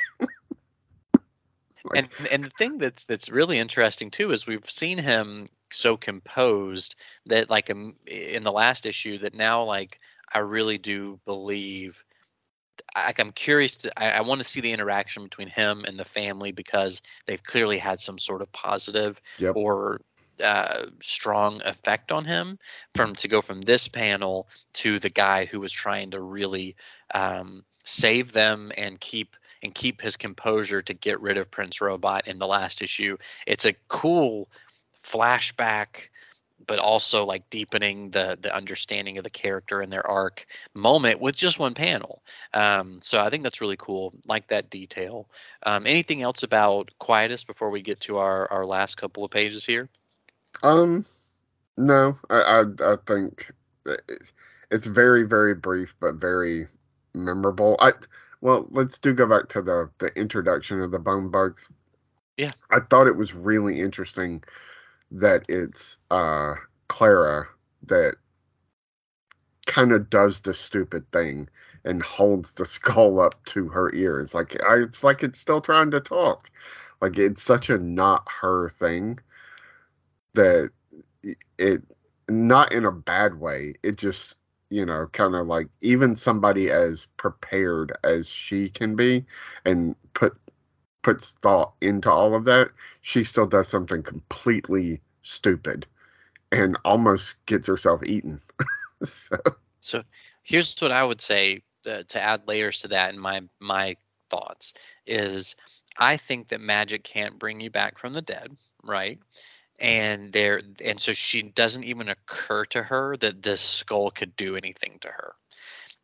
And and the thing that's that's really interesting too is we've seen him so composed that like um, in the last issue that now like I really do believe like I'm curious to I, I want to see the interaction between him and the family because they've clearly had some sort of positive Yep. or uh, strong effect on him from to go from this panel to the guy who was trying to really um, save them and keep and keep his composure to get rid of Prince Robot in the last issue. It's a cool flashback, but also like deepening the the understanding of the character and their arc moment with just one panel. Um, so I think that's really cool. Like that detail. Um, anything else about Quietus before we get to our our last couple of pages here? Um, no, I I, I think it- it's very very brief but very memorable. I well, let's do go back to the the introduction of the bone bugs. Yeah. I thought it was really interesting that it's uh Klara that kind of does the stupid thing and holds the skull up to her ear. It's like I, it's like it's still trying to talk. Like it's such a not her thing that it not in a bad way. It just you know kind of like even somebody as prepared as she can be and put puts thought into all of that, she still does something completely stupid and almost gets herself eaten. so So here's what I would say uh, to add layers to that in my my thoughts is I think that magic can't bring you back from the dead, right? And there and so she doesn't even occur to her that this skull could do anything to her.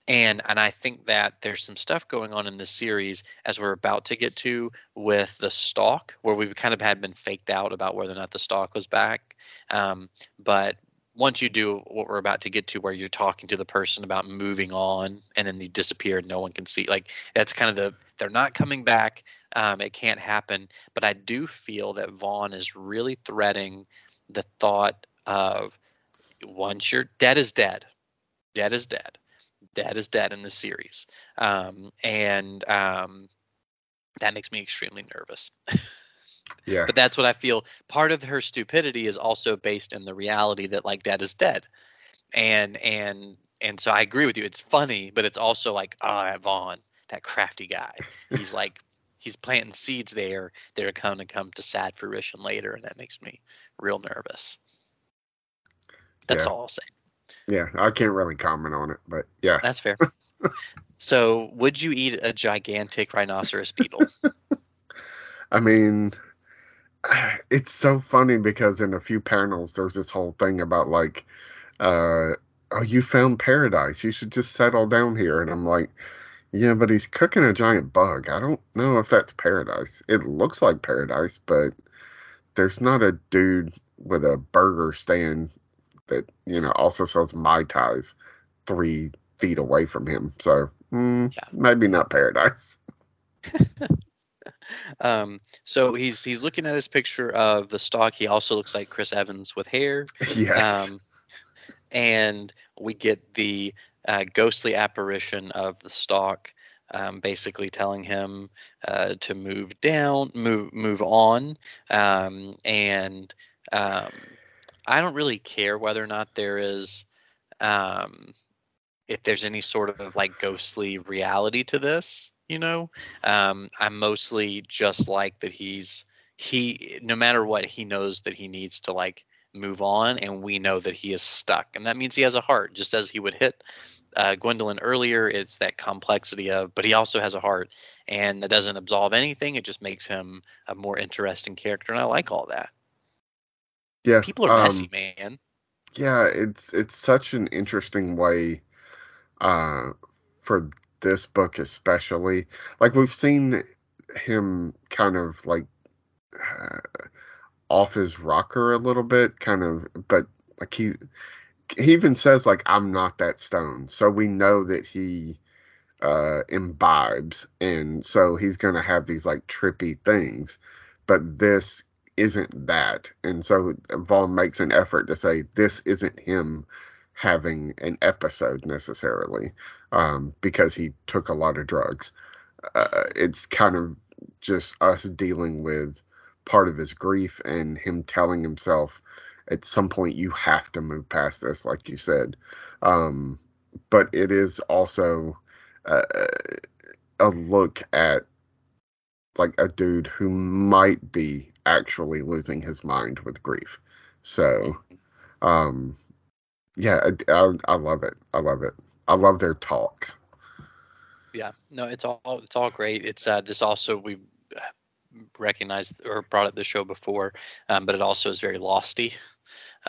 And and I think that there's some stuff going on in this series as we're about to get to with the stalk, where we kind of had been faked out about whether or not the stalk was back. Um, but once you do what we're about to get to where you're talking to the person about moving on and then you disappear and no one can see like that's kind of the they're not coming back um, it can't happen but i do feel that vaughan is really threading the thought of once you're dead is dead dead is dead dead is dead in the series um, and um, that makes me extremely nervous yeah, but that's what I feel. Part of her stupidity is also based in the reality that like dad is dead, and and and so I agree with you. It's funny, but it's also like ah, that Vaughan, that crafty guy. He's like he's planting seeds there that are going to come to sad fruition later, and that makes me real nervous. That's Yeah. all I'll say. yeah. I can't really comment on it, but yeah. That's fair. so, would you eat a gigantic rhinoceros beetle? I mean, it's so funny because in a few panels, there's this whole thing about like, uh, oh, you found paradise. You should just settle down here. And I'm like, yeah, but he's cooking a giant bug. I don't know if that's paradise. It looks like paradise, but there's not a dude with a burger stand that, you know, also sells Mai Tais three feet away from him. So mm, Yeah. maybe not paradise. Um, so he's he's looking at his picture of the stalk. He also looks like Chris Evans with hair. yes. Um, and we get the uh, ghostly apparition of the stalk, um, basically telling him uh, to move down, move move on, um, and um, I don't really care whether or not there is, um, if there's any sort of like ghostly reality to this. You know, um, I'm mostly just like that. He's he, no matter what, he knows that he needs to like move on, and we know that he is stuck, and that means he has a heart, just as he would hit uh, Gwendolyn earlier. It's that complexity of, but he also has a heart, and that doesn't absolve anything. It just makes him a more interesting character, and I like all that. Yeah, People are um, messy, man. Yeah, it's it's such an interesting way uh for this book especially. Like we've seen him kind of like uh, off his rocker a little bit, kind of but like he he even says like I'm not that stone. So we know that he uh imbibes and so he's going to have these like trippy things. But this isn't that. And so Vaughan makes an effort to say this isn't him having an episode necessarily um, because he took a lot of drugs. Uh, it's kind of just us dealing with part of his grief and him telling himself at some point you have to move past this, like you said. Um, but it is also uh, a look at like a dude who might be actually losing his mind with grief. So, um, yeah, I, I, I love it. I love it. I love their talk. Yeah, no, it's all it's all great. It's uh, this also we recognized or brought up the show before, um, but it also is very losty.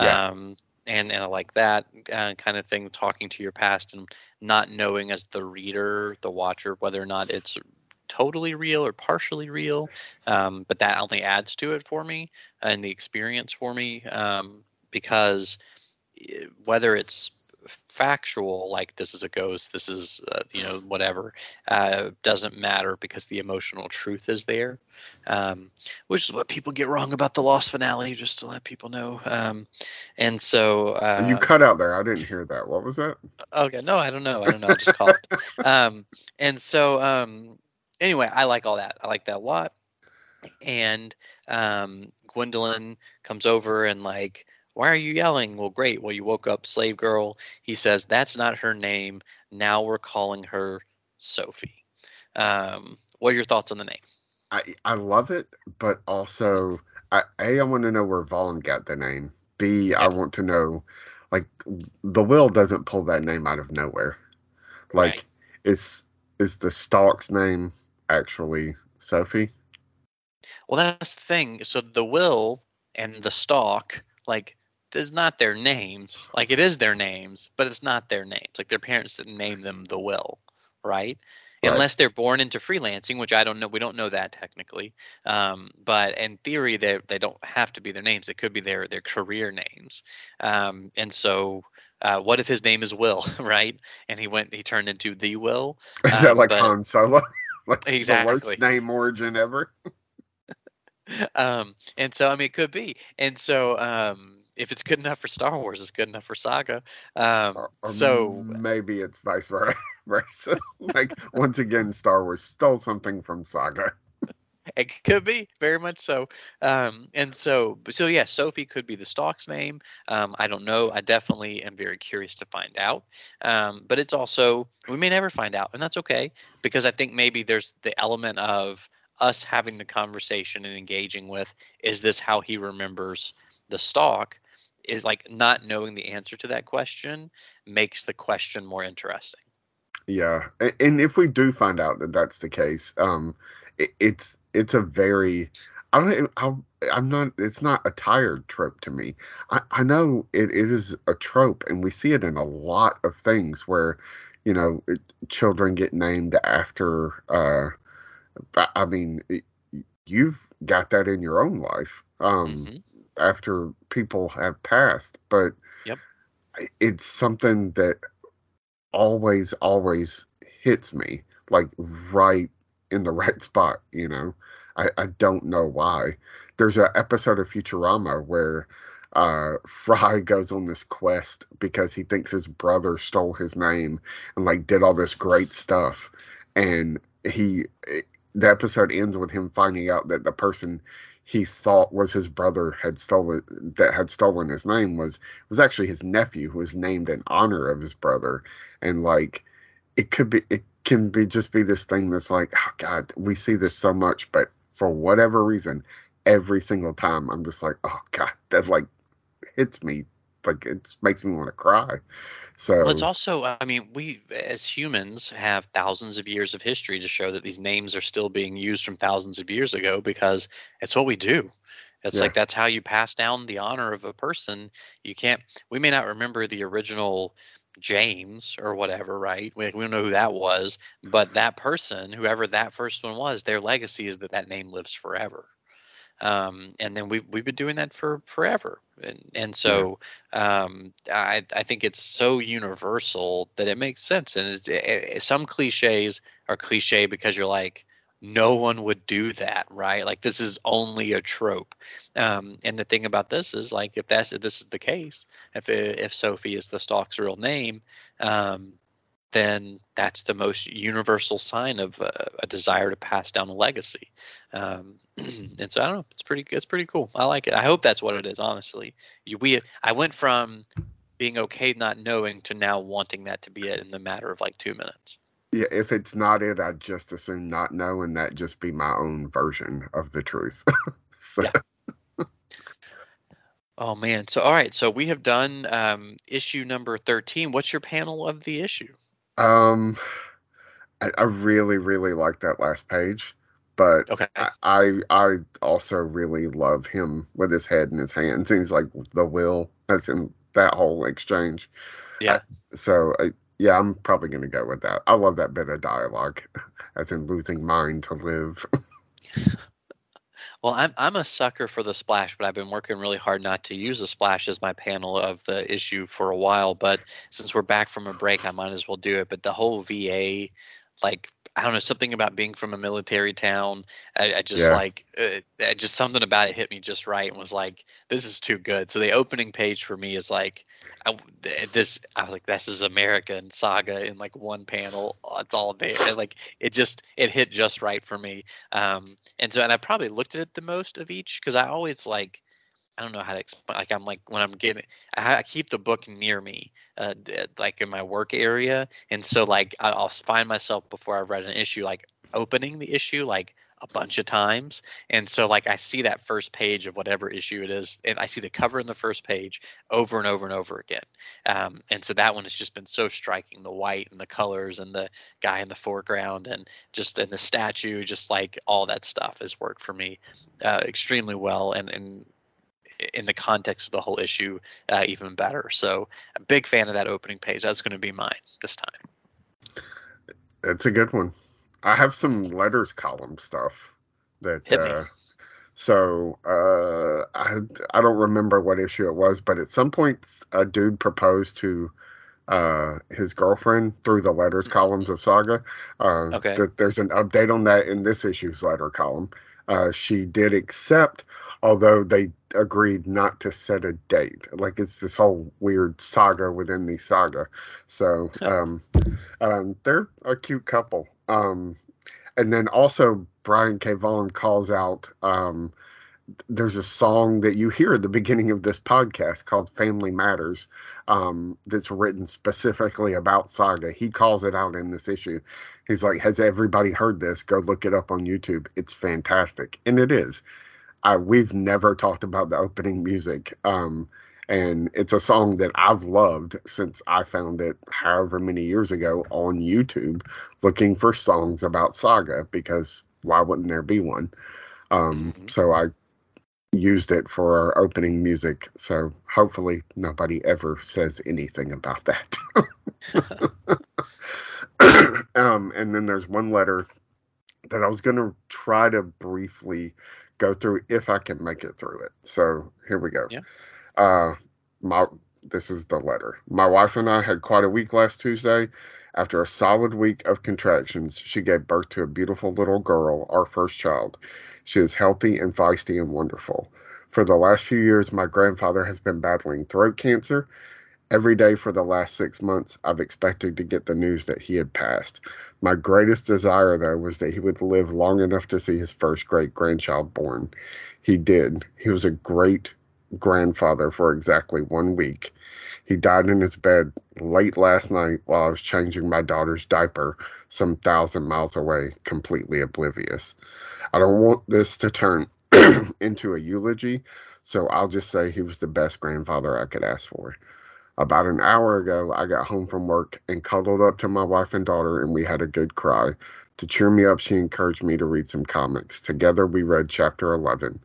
Yeah. Um, and, and I like that uh, kind of thing, talking to your past and not knowing as the reader, the watcher, whether or not it's totally real or partially real. Um, but that only adds to it for me and the experience for me um, because eh, whether it's factual like this is a ghost this is uh, you know whatever uh, doesn't matter because the emotional truth is there um, which is what people get wrong about the lost finale just to let people know um, and so uh, you cut out there. I didn't hear that. What was that? Okay, no, I don't know. I don't know. I just called. um, and so, um, anyway, I like all that. I like that a lot. And um, Gwendolyn comes over and like, why are you yelling? Well, great. Well, you woke up, slave girl. He says that's not her name. Now we're calling her Sophie. Um, what are your thoughts on the name? I I love it, but also I a I want to know where Vaughan got the name. B I Yeah. want to know like the will doesn't pull that name out of nowhere. Like Right. is is the stalk's name actually Sophie? Well, that's the thing. So the will and the stalk, like, is not their names. Like, it is their names, but it's not their names. Like, their parents didn't name them the will, right? Right. Unless they're born into freelancing, which I don't know. We don't know that technically. Um, but in theory, they they don't have to be their names. It could be their their career names. Um, and so, uh, what if his name is Will, right? And he went, he turned into the Will. Is Um, that like but- Han Solo? like the Exactly. worst name origin ever? um, and so I mean, it could be. And so, um, if it's good enough for Star Wars, it's good enough for Saga. Um, Or, or so maybe it's vice ver- versa. like once again, Star Wars stole something from Saga. it could be very much so. Um, and so, so yeah, Sophie could be the Stalk's name. Um, I don't know. I definitely am very curious to find out. Um, but it's also we may never find out, and that's okay because I think maybe there's the element of us having the conversation and engaging with is this how he remembers the stalk is like not knowing the answer to that question makes the question more interesting Yeah, and if we do find out that that's the case, um, it, it's it's a very I don't I'll, I'm not it's not a tired trope to me. I I know it, it is a trope, and we see it in a lot of things where you know it, children get named after. Uh, I I mean, it, you've got that in your own life. Um, Mhm. After people have passed, but Yep. it's something that always, always hits me like right in the right spot. You know, I, I don't know why. There's an episode of Futurama where uh, Fry goes on this quest because he thinks his brother stole his name and like did all this great stuff, and he the episode ends with him finding out that the person he thought was his brother had stolen that had stolen his name was was actually his nephew who was named in honor of his brother. And like it could be it can be just be this thing that's like oh god we see this so much but for whatever reason every single time i'm just like oh god that like hits me like it makes me want to cry so Well, it's also, I mean, we as humans have thousands of years of history to show that these names are still being used from thousands of years ago because it's what we do. It's Yeah. like that's how you pass down the honor of a person. You can't, we may not remember the original James or whatever, right? We, we don't know who that was, but that person, whoever that first one was, their legacy is that that name lives forever. Um, and then we've we've been doing that for forever, and and so um, I I think it's so universal that it makes sense. And it's, eh, eh, some cliches are cliche because you're like, no one would do that, right? Like this is only a trope. Um, and the thing about this is like if that's if this is the case, if if Sophie is the stalk's real name, um, then that's the most universal sign of uh, a desire to pass down a legacy. Um, and so I don't know, it's pretty it's pretty cool. I like it. I hope that's what it is. Honestly, you, we I went from being okay not knowing to now wanting that to be it in the matter of like two minutes. yeah if it's not it i'd just assume not know and that just be my own version of the truth so Yeah. Oh man. So all right. So we have done um, issue number thirteen. What's your panel of the issue? Um, I, I really, really like that last page, but Okay. I, I, I also really love him with his head in his hands. And He's like the will, as in that whole exchange. Yeah. So, I, yeah, I'm probably gonna go with that. I love that bit of dialogue, as in losing mind to live. Well, I'm I'm a sucker for the splash, but I've been working really hard not to use the splash as my panel of the issue for a while. But since we're back from a break, I might as well do it. But the whole VA, like I don't know, something about being from a military town. I, I just Yeah. like uh, just something about it hit me just right and was like, this is too good. So the opening page for me is like, I, this I was like, this is America and Saga in like one panel. It's all there. And, like it just it hit just right for me. Um, and so and I probably looked at it the most of each because I always like. I don't know how to explain. Like I'm like when I'm getting, I, keep the book near me, uh, like in my work area, and so like I'll find myself before I've read an issue, like opening the issue like a bunch of times, and so like I see that first page of whatever issue it is, and I see the cover in the first page over and over and over again, um, and so that one has just been so striking, the white and the colors and the guy in the foreground and just in the statue, just like all that stuff has worked for me uh, extremely well, and and in the context of the whole issue, uh, even better. So, a big fan of that opening page. That's going to be mine this time. It's a good one. I have some letters column stuff that. Hit me. Uh, so uh, I I don't remember what issue it was, but at some point a dude proposed to uh, his girlfriend through the letters columns of Saga. Uh, Mm-hmm. Okay. that there's an update on that in this issue's letter column. Uh, she did accept, although they agreed not to set a date. Like it's this whole weird saga within the saga. So um, um, they're a cute couple. Um, and then also Brian K. Vaughan calls out. Um, there's a song that you hear at the beginning of this podcast called "Family Matters," um, that's written specifically about Saga. He calls it out in this issue. He's like, "Has everybody heard this? Go look it up on YouTube. It's fantastic," and it is. Uh, we've never talked about the opening music, um, and it's a song that I've loved since I found it, however many years ago, on YouTube, looking for songs about Saga because why wouldn't there be one? Um, Mhm. So I used it for our opening music. So hopefully nobody ever says anything about that. um, and then there's one letter that I was going to try to briefly go through if I can make it through it. So here we go. Yeah. Uh, my this is the letter. My wife and I had quite a week last Tuesday. After a solid week of contractions, she gave birth to a beautiful little girl, our first child. She is healthy and feisty and wonderful. For the last few years, my grandfather has been battling throat cancer, Every day for the last six months, I've expected to get the news that he had passed. My greatest desire, though, was that he would live long enough to see his first great grandchild born. He did. He was a great grandfather for exactly one week. He died in his bed late last night while I was changing my daughter's diaper some thousand miles away, completely oblivious. I don't want this to turn into a eulogy, so I'll just say he was the best grandfather I could ask for. About an hour ago, I got home from work and cuddled up to my wife and daughter, and we had a good cry. To cheer me up, she encouraged me to read some comics. Together, we read chapter 11.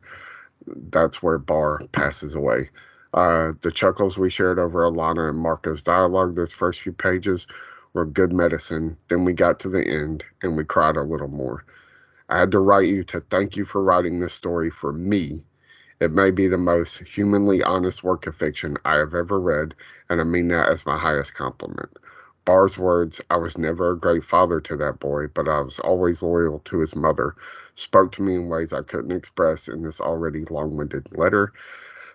That's where Barr passes away. Uh, the chuckles we shared over Alana and Marko's dialogue those first few pages were good medicine. Then we got to the end and we cried a little more. I had to write you to thank you for writing this story for me. It may be the most humanly honest work of fiction I have ever read, and I mean that as my highest compliment. Barr's words, I was never a great father to that boy, but I was always loyal to his mother, spoke to me in ways I couldn't express in this already long winded letter.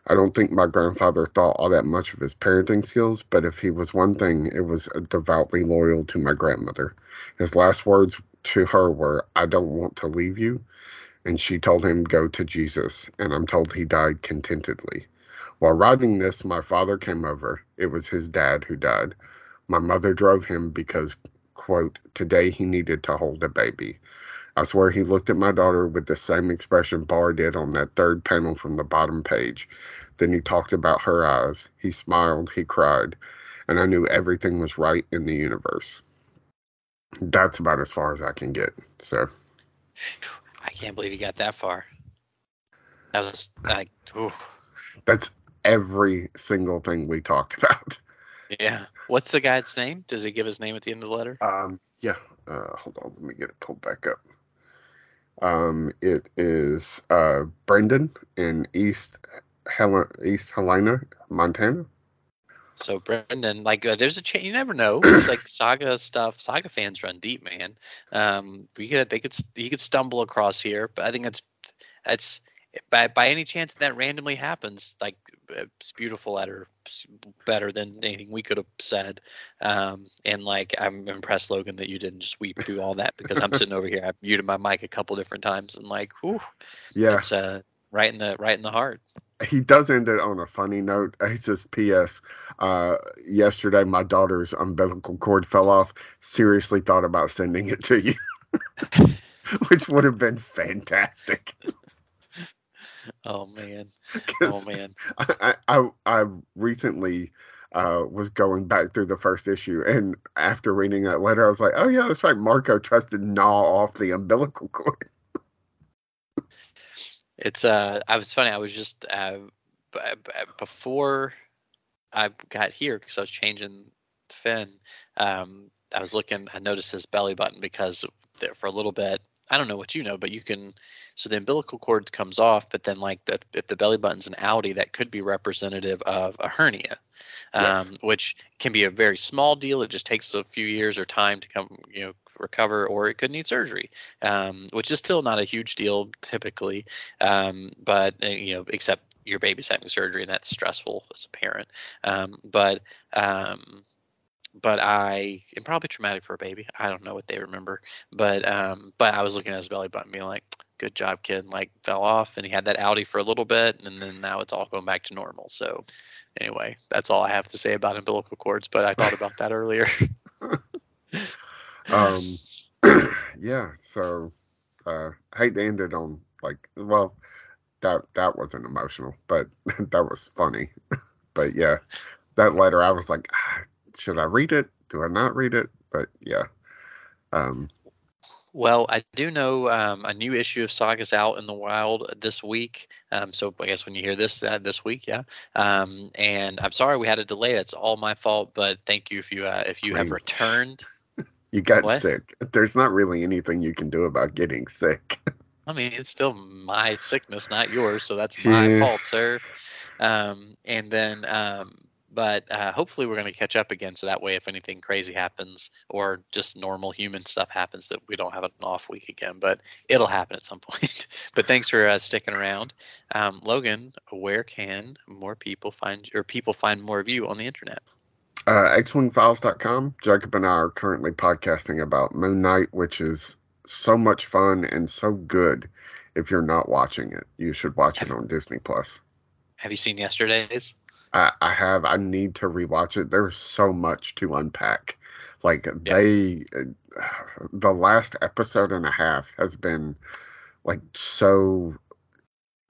I don't think my grandfather thought all that much of his parenting skills, but if he was one thing, it was devoutly loyal to my grandmother. His last words to her were, I don't want to leave you. And she told him, Go to Jesus. And I'm told he died contentedly. While writing this, my father came over. It was his dad who died. My mother drove him because, quote, today he needed to hold a baby. I swear he looked at my daughter with the same expression Barr did on that third panel from the bottom page. Then he talked about her eyes. He smiled, he cried, and I knew everything was right in the universe. That's about as far as I can get. So I can't believe he got that far. That was like, ooh. that's every single thing we talked about. Yeah. What's the guy's name? Does he give his name at the end of the letter? Um, yeah. Uh, hold on, let me get it pulled back up. Um, it is uh, Brendan in East East Helena, Montana. So Brendan, like, uh, there's a chance. You never know. It's like Saga stuff. Saga fans run deep, man. Um, we could, they could, he could stumble across here, but I think that's, that's by by any chance that randomly happens, like uh, it's beautiful letter, better than anything we could have said. Um, and like I'm impressed, Logan, that you didn't just weep through all that because I'm sitting over here. I've muted my mic a couple different times and like, whew, Yeah, it's uh right in the right in the heart. He does end it on a funny note. He says, "P.S. Uh, yesterday, my daughter's umbilical cord fell off. Seriously, thought about sending it to you, which would have been fantastic." Oh man! oh man. I, I I recently uh, was going back through the first issue, and after reading that letter, I was like, "Oh yeah, that's right." Marko tries to gnaw off the umbilical cord. It's uh, I was funny. I was just uh, b- b- before I got here because I was changing Finn. Um, I was looking. I noticed his belly button because there for a little bit. I don't know what you know, but you can. So the umbilical cord comes off, but then like the, if the belly button's an outie, that could be representative of a hernia, um, Yes. which can be a very small deal. It just takes a few years or time to come, you know, recover, or it could need surgery, um, which is still not a huge deal typically. Um, but uh, you know, except your baby's having surgery, and that's stressful as a parent. Um, but um, but I am probably traumatic for a baby. I don't know what they remember, but um, but I was looking at his belly button, being like, "Good job, kid!" Like fell off, and he had that outie for a little bit, and then now it's all going back to normal. So anyway, that's all I have to say about umbilical cords. But I thought about that earlier. Um, yeah. So uh, I hate to end it on like, well, that that wasn't emotional, but that was funny. but yeah, that letter, I was like, ah, should I read it? Do I not read it? But yeah. Um, Well, I do know um, a new issue of Saga's out in the wild this week. Um, so I guess when you hear this, uh, this week, yeah. Um, and I'm sorry we had a delay. That's all my fault. But thank you if you uh, if you have returned. You got What? sick. There's not really anything you can do about getting sick. I mean, it's still my sickness, not yours. So that's my Yeah. fault, sir. Um, and then, um, but uh, hopefully we're going to catch up again. So that way, if anything crazy happens or just normal human stuff happens, that we don't have an off week again. But it'll happen at some point. but thanks for uh, sticking around, um, Logan. Where can more people find or people find more of you on the internet? Uh, xwingfiles.com. Jacob and I are currently podcasting about Moon Knight, which is so much fun and so good. If you're not watching it, you should watch it on Disney Plus. Have you seen yesterday's? I, I have. I need to rewatch it. There's so much to unpack. Like they, uh, the last episode and a half has been like so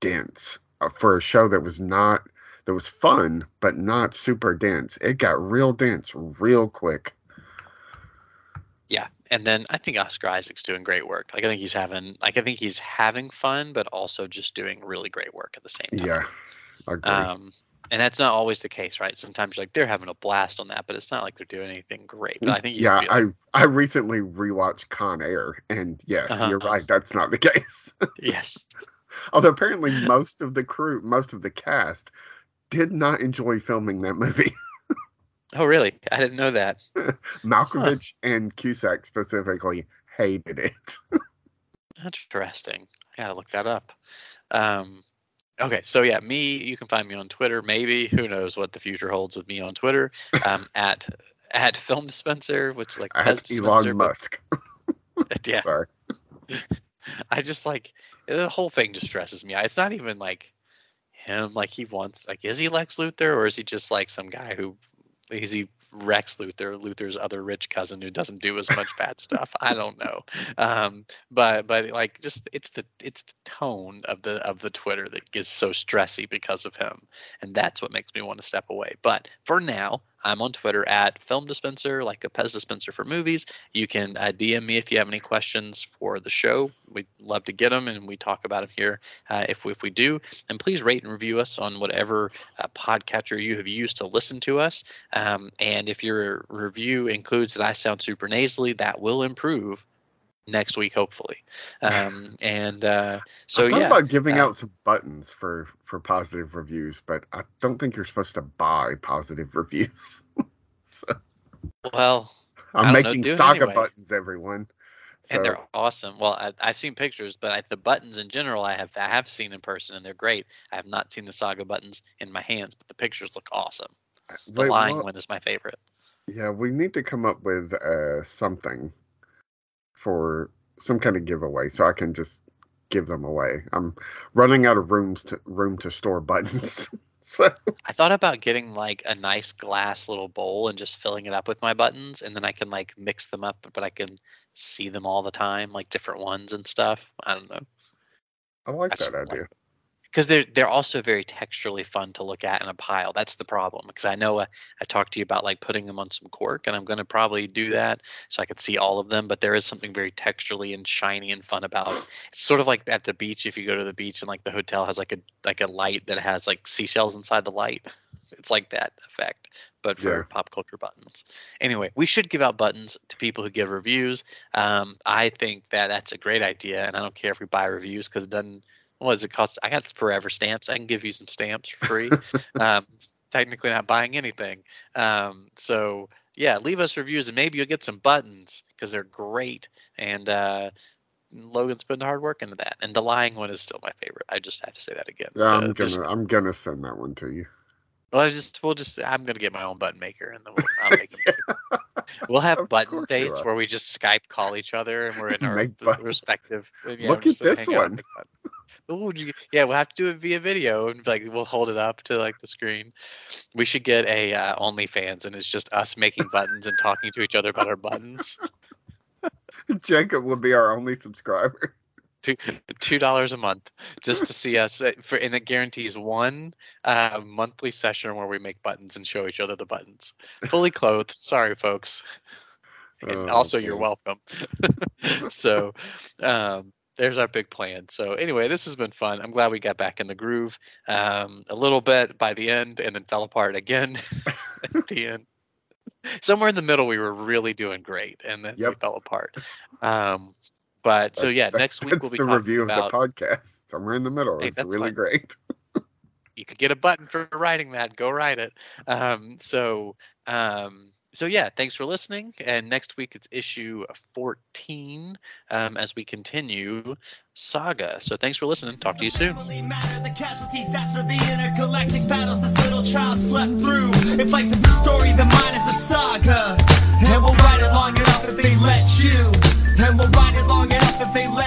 dense uh, for a show that was not that was fun but not super dense. It got real dense real quick. Yeah, and then I think Oscar Isaac's doing great work. Like I think he's having, like I think he's having fun, but also just doing really great work at the same time. Yeah, agree. Um, and that's not always the case, right? Sometimes like they're having a blast on that, but it's not like they're doing anything great. But I think yeah, like, I I recently rewatched Con Air, and yes, Uh-huh. you're right. That's not the case. yes, Although apparently most of the crew, most of the cast, did not enjoy filming that movie. Oh, really? I didn't know that. Malkovich and Cusack specifically hated it. Interesting. I gotta look that up. Um, okay, so yeah, me. You can find me on Twitter. Maybe who knows what the future holds with me on Twitter. Um, at at Film Dispenser, which like I Pez had Dispenser. Elon but- Musk. yeah, Sorry. I just like the whole thing just stresses me out. It's not even like him. Like he wants. Like is he Lex Luthor or is he just like some guy who? Is he Rex Luthor, Luthor's other rich cousin who doesn't do as much bad stuff? I don't know. Um, but but like just it's the it's the tone of the of the Twitter that gets so stressy because of him, and that's what makes me want to step away. But for now, I'm on Twitter at Film Dispenser, like a Pez dispenser for movies. You can uh, DM me if you have any questions for the show. We'd love to get them, and we talk about them here uh, if we, if we do. And please rate and review us on whatever uh, podcatcher you have used to listen to us. Um, and if your review includes that I sound super nasally, that will improve next week, hopefully. Um, and uh, so I thought yeah, about giving uh, out some buttons for for positive reviews, but I don't think you're supposed to buy positive reviews. so well, I'm don't know, making saga anyway. buttons, everyone. So, and they're awesome. Well, I, I've seen pictures, but I, the buttons in general, I have I have seen in person, and they're great. I have not seen the saga buttons in my hands, but the pictures look awesome. The wait, lying what? one is my favorite. Yeah, we need to come up with uh, something for some kind of giveaway so I can just give them away. I'm running out of rooms to room to store buttons. so I thought about getting like a nice glass little bowl and just filling it up with my buttons, and then I can like mix them up, but I can see them all the time, like different ones and stuff. I don't know. I like I that like idea. Because they're they're also very texturally fun to look at in a pile. That's the problem. Because I know uh, I talked to you about like putting them on some cork, and I'm going to probably do that so I could see all of them. But there is something very texturally and shiny and fun about it. It's sort of like at the beach. If you go to the beach and like the hotel has like a like a light that has like seashells inside the light, it's like that effect. But for Yeah. pop culture buttons. Anyway, we should give out buttons to people who give reviews. Um, I think that that's a great idea, and I don't care if we buy reviews because it doesn't what does it cost? I got forever stamps. I can give you some stamps for free. um, technically not buying anything. Um, so yeah, leave us reviews and maybe you'll get some buttons because they're great. And uh, Logan's putting hard work into that. And the lying one is still my favorite. I just have to say that again. Yeah, I'm Uh, gonna just- I'm gonna send that one to you. well, I just we'll just I'm gonna get my own button maker and then we'll I'll make them. We'll have Of button dates where we just Skype call each other and we're in our respective. yeah, Look at this hang out and one. Ooh, yeah, we'll have to do it via video and like we'll hold it up to like the screen. We should get a uh, OnlyFans and it's just us making buttons and talking to each other about our buttons. Jacob will be our only subscriber. Two two dollars a month just to see us uh, for and it guarantees one uh, monthly session where we make buttons and show each other the buttons fully clothed. Sorry, folks. and Oh, also you're welcome. so um, there's our big plan. So anyway, this has been fun. I'm glad we got back in the groove um, a little bit by the end, and then fell apart again at the end. Somewhere in the middle, we were really doing great, and then we fell apart. Um, but so yeah, That- next week we'll be the talking review about. of the podcast. Somewhere in the middle. Hey, it's that's really great. you could get a button for writing that. Go write it. Um, so um, so yeah, thanks for listening. And next week it's issue 14 um, as we continue Saga. So thanks for listening. Talk to you soon. Matter, the casualties after the intergalactic battles this little child slept through. If life is a story, then mine is a saga. And we'll ride it long enough if they let you. And we'll ride it long enough if they let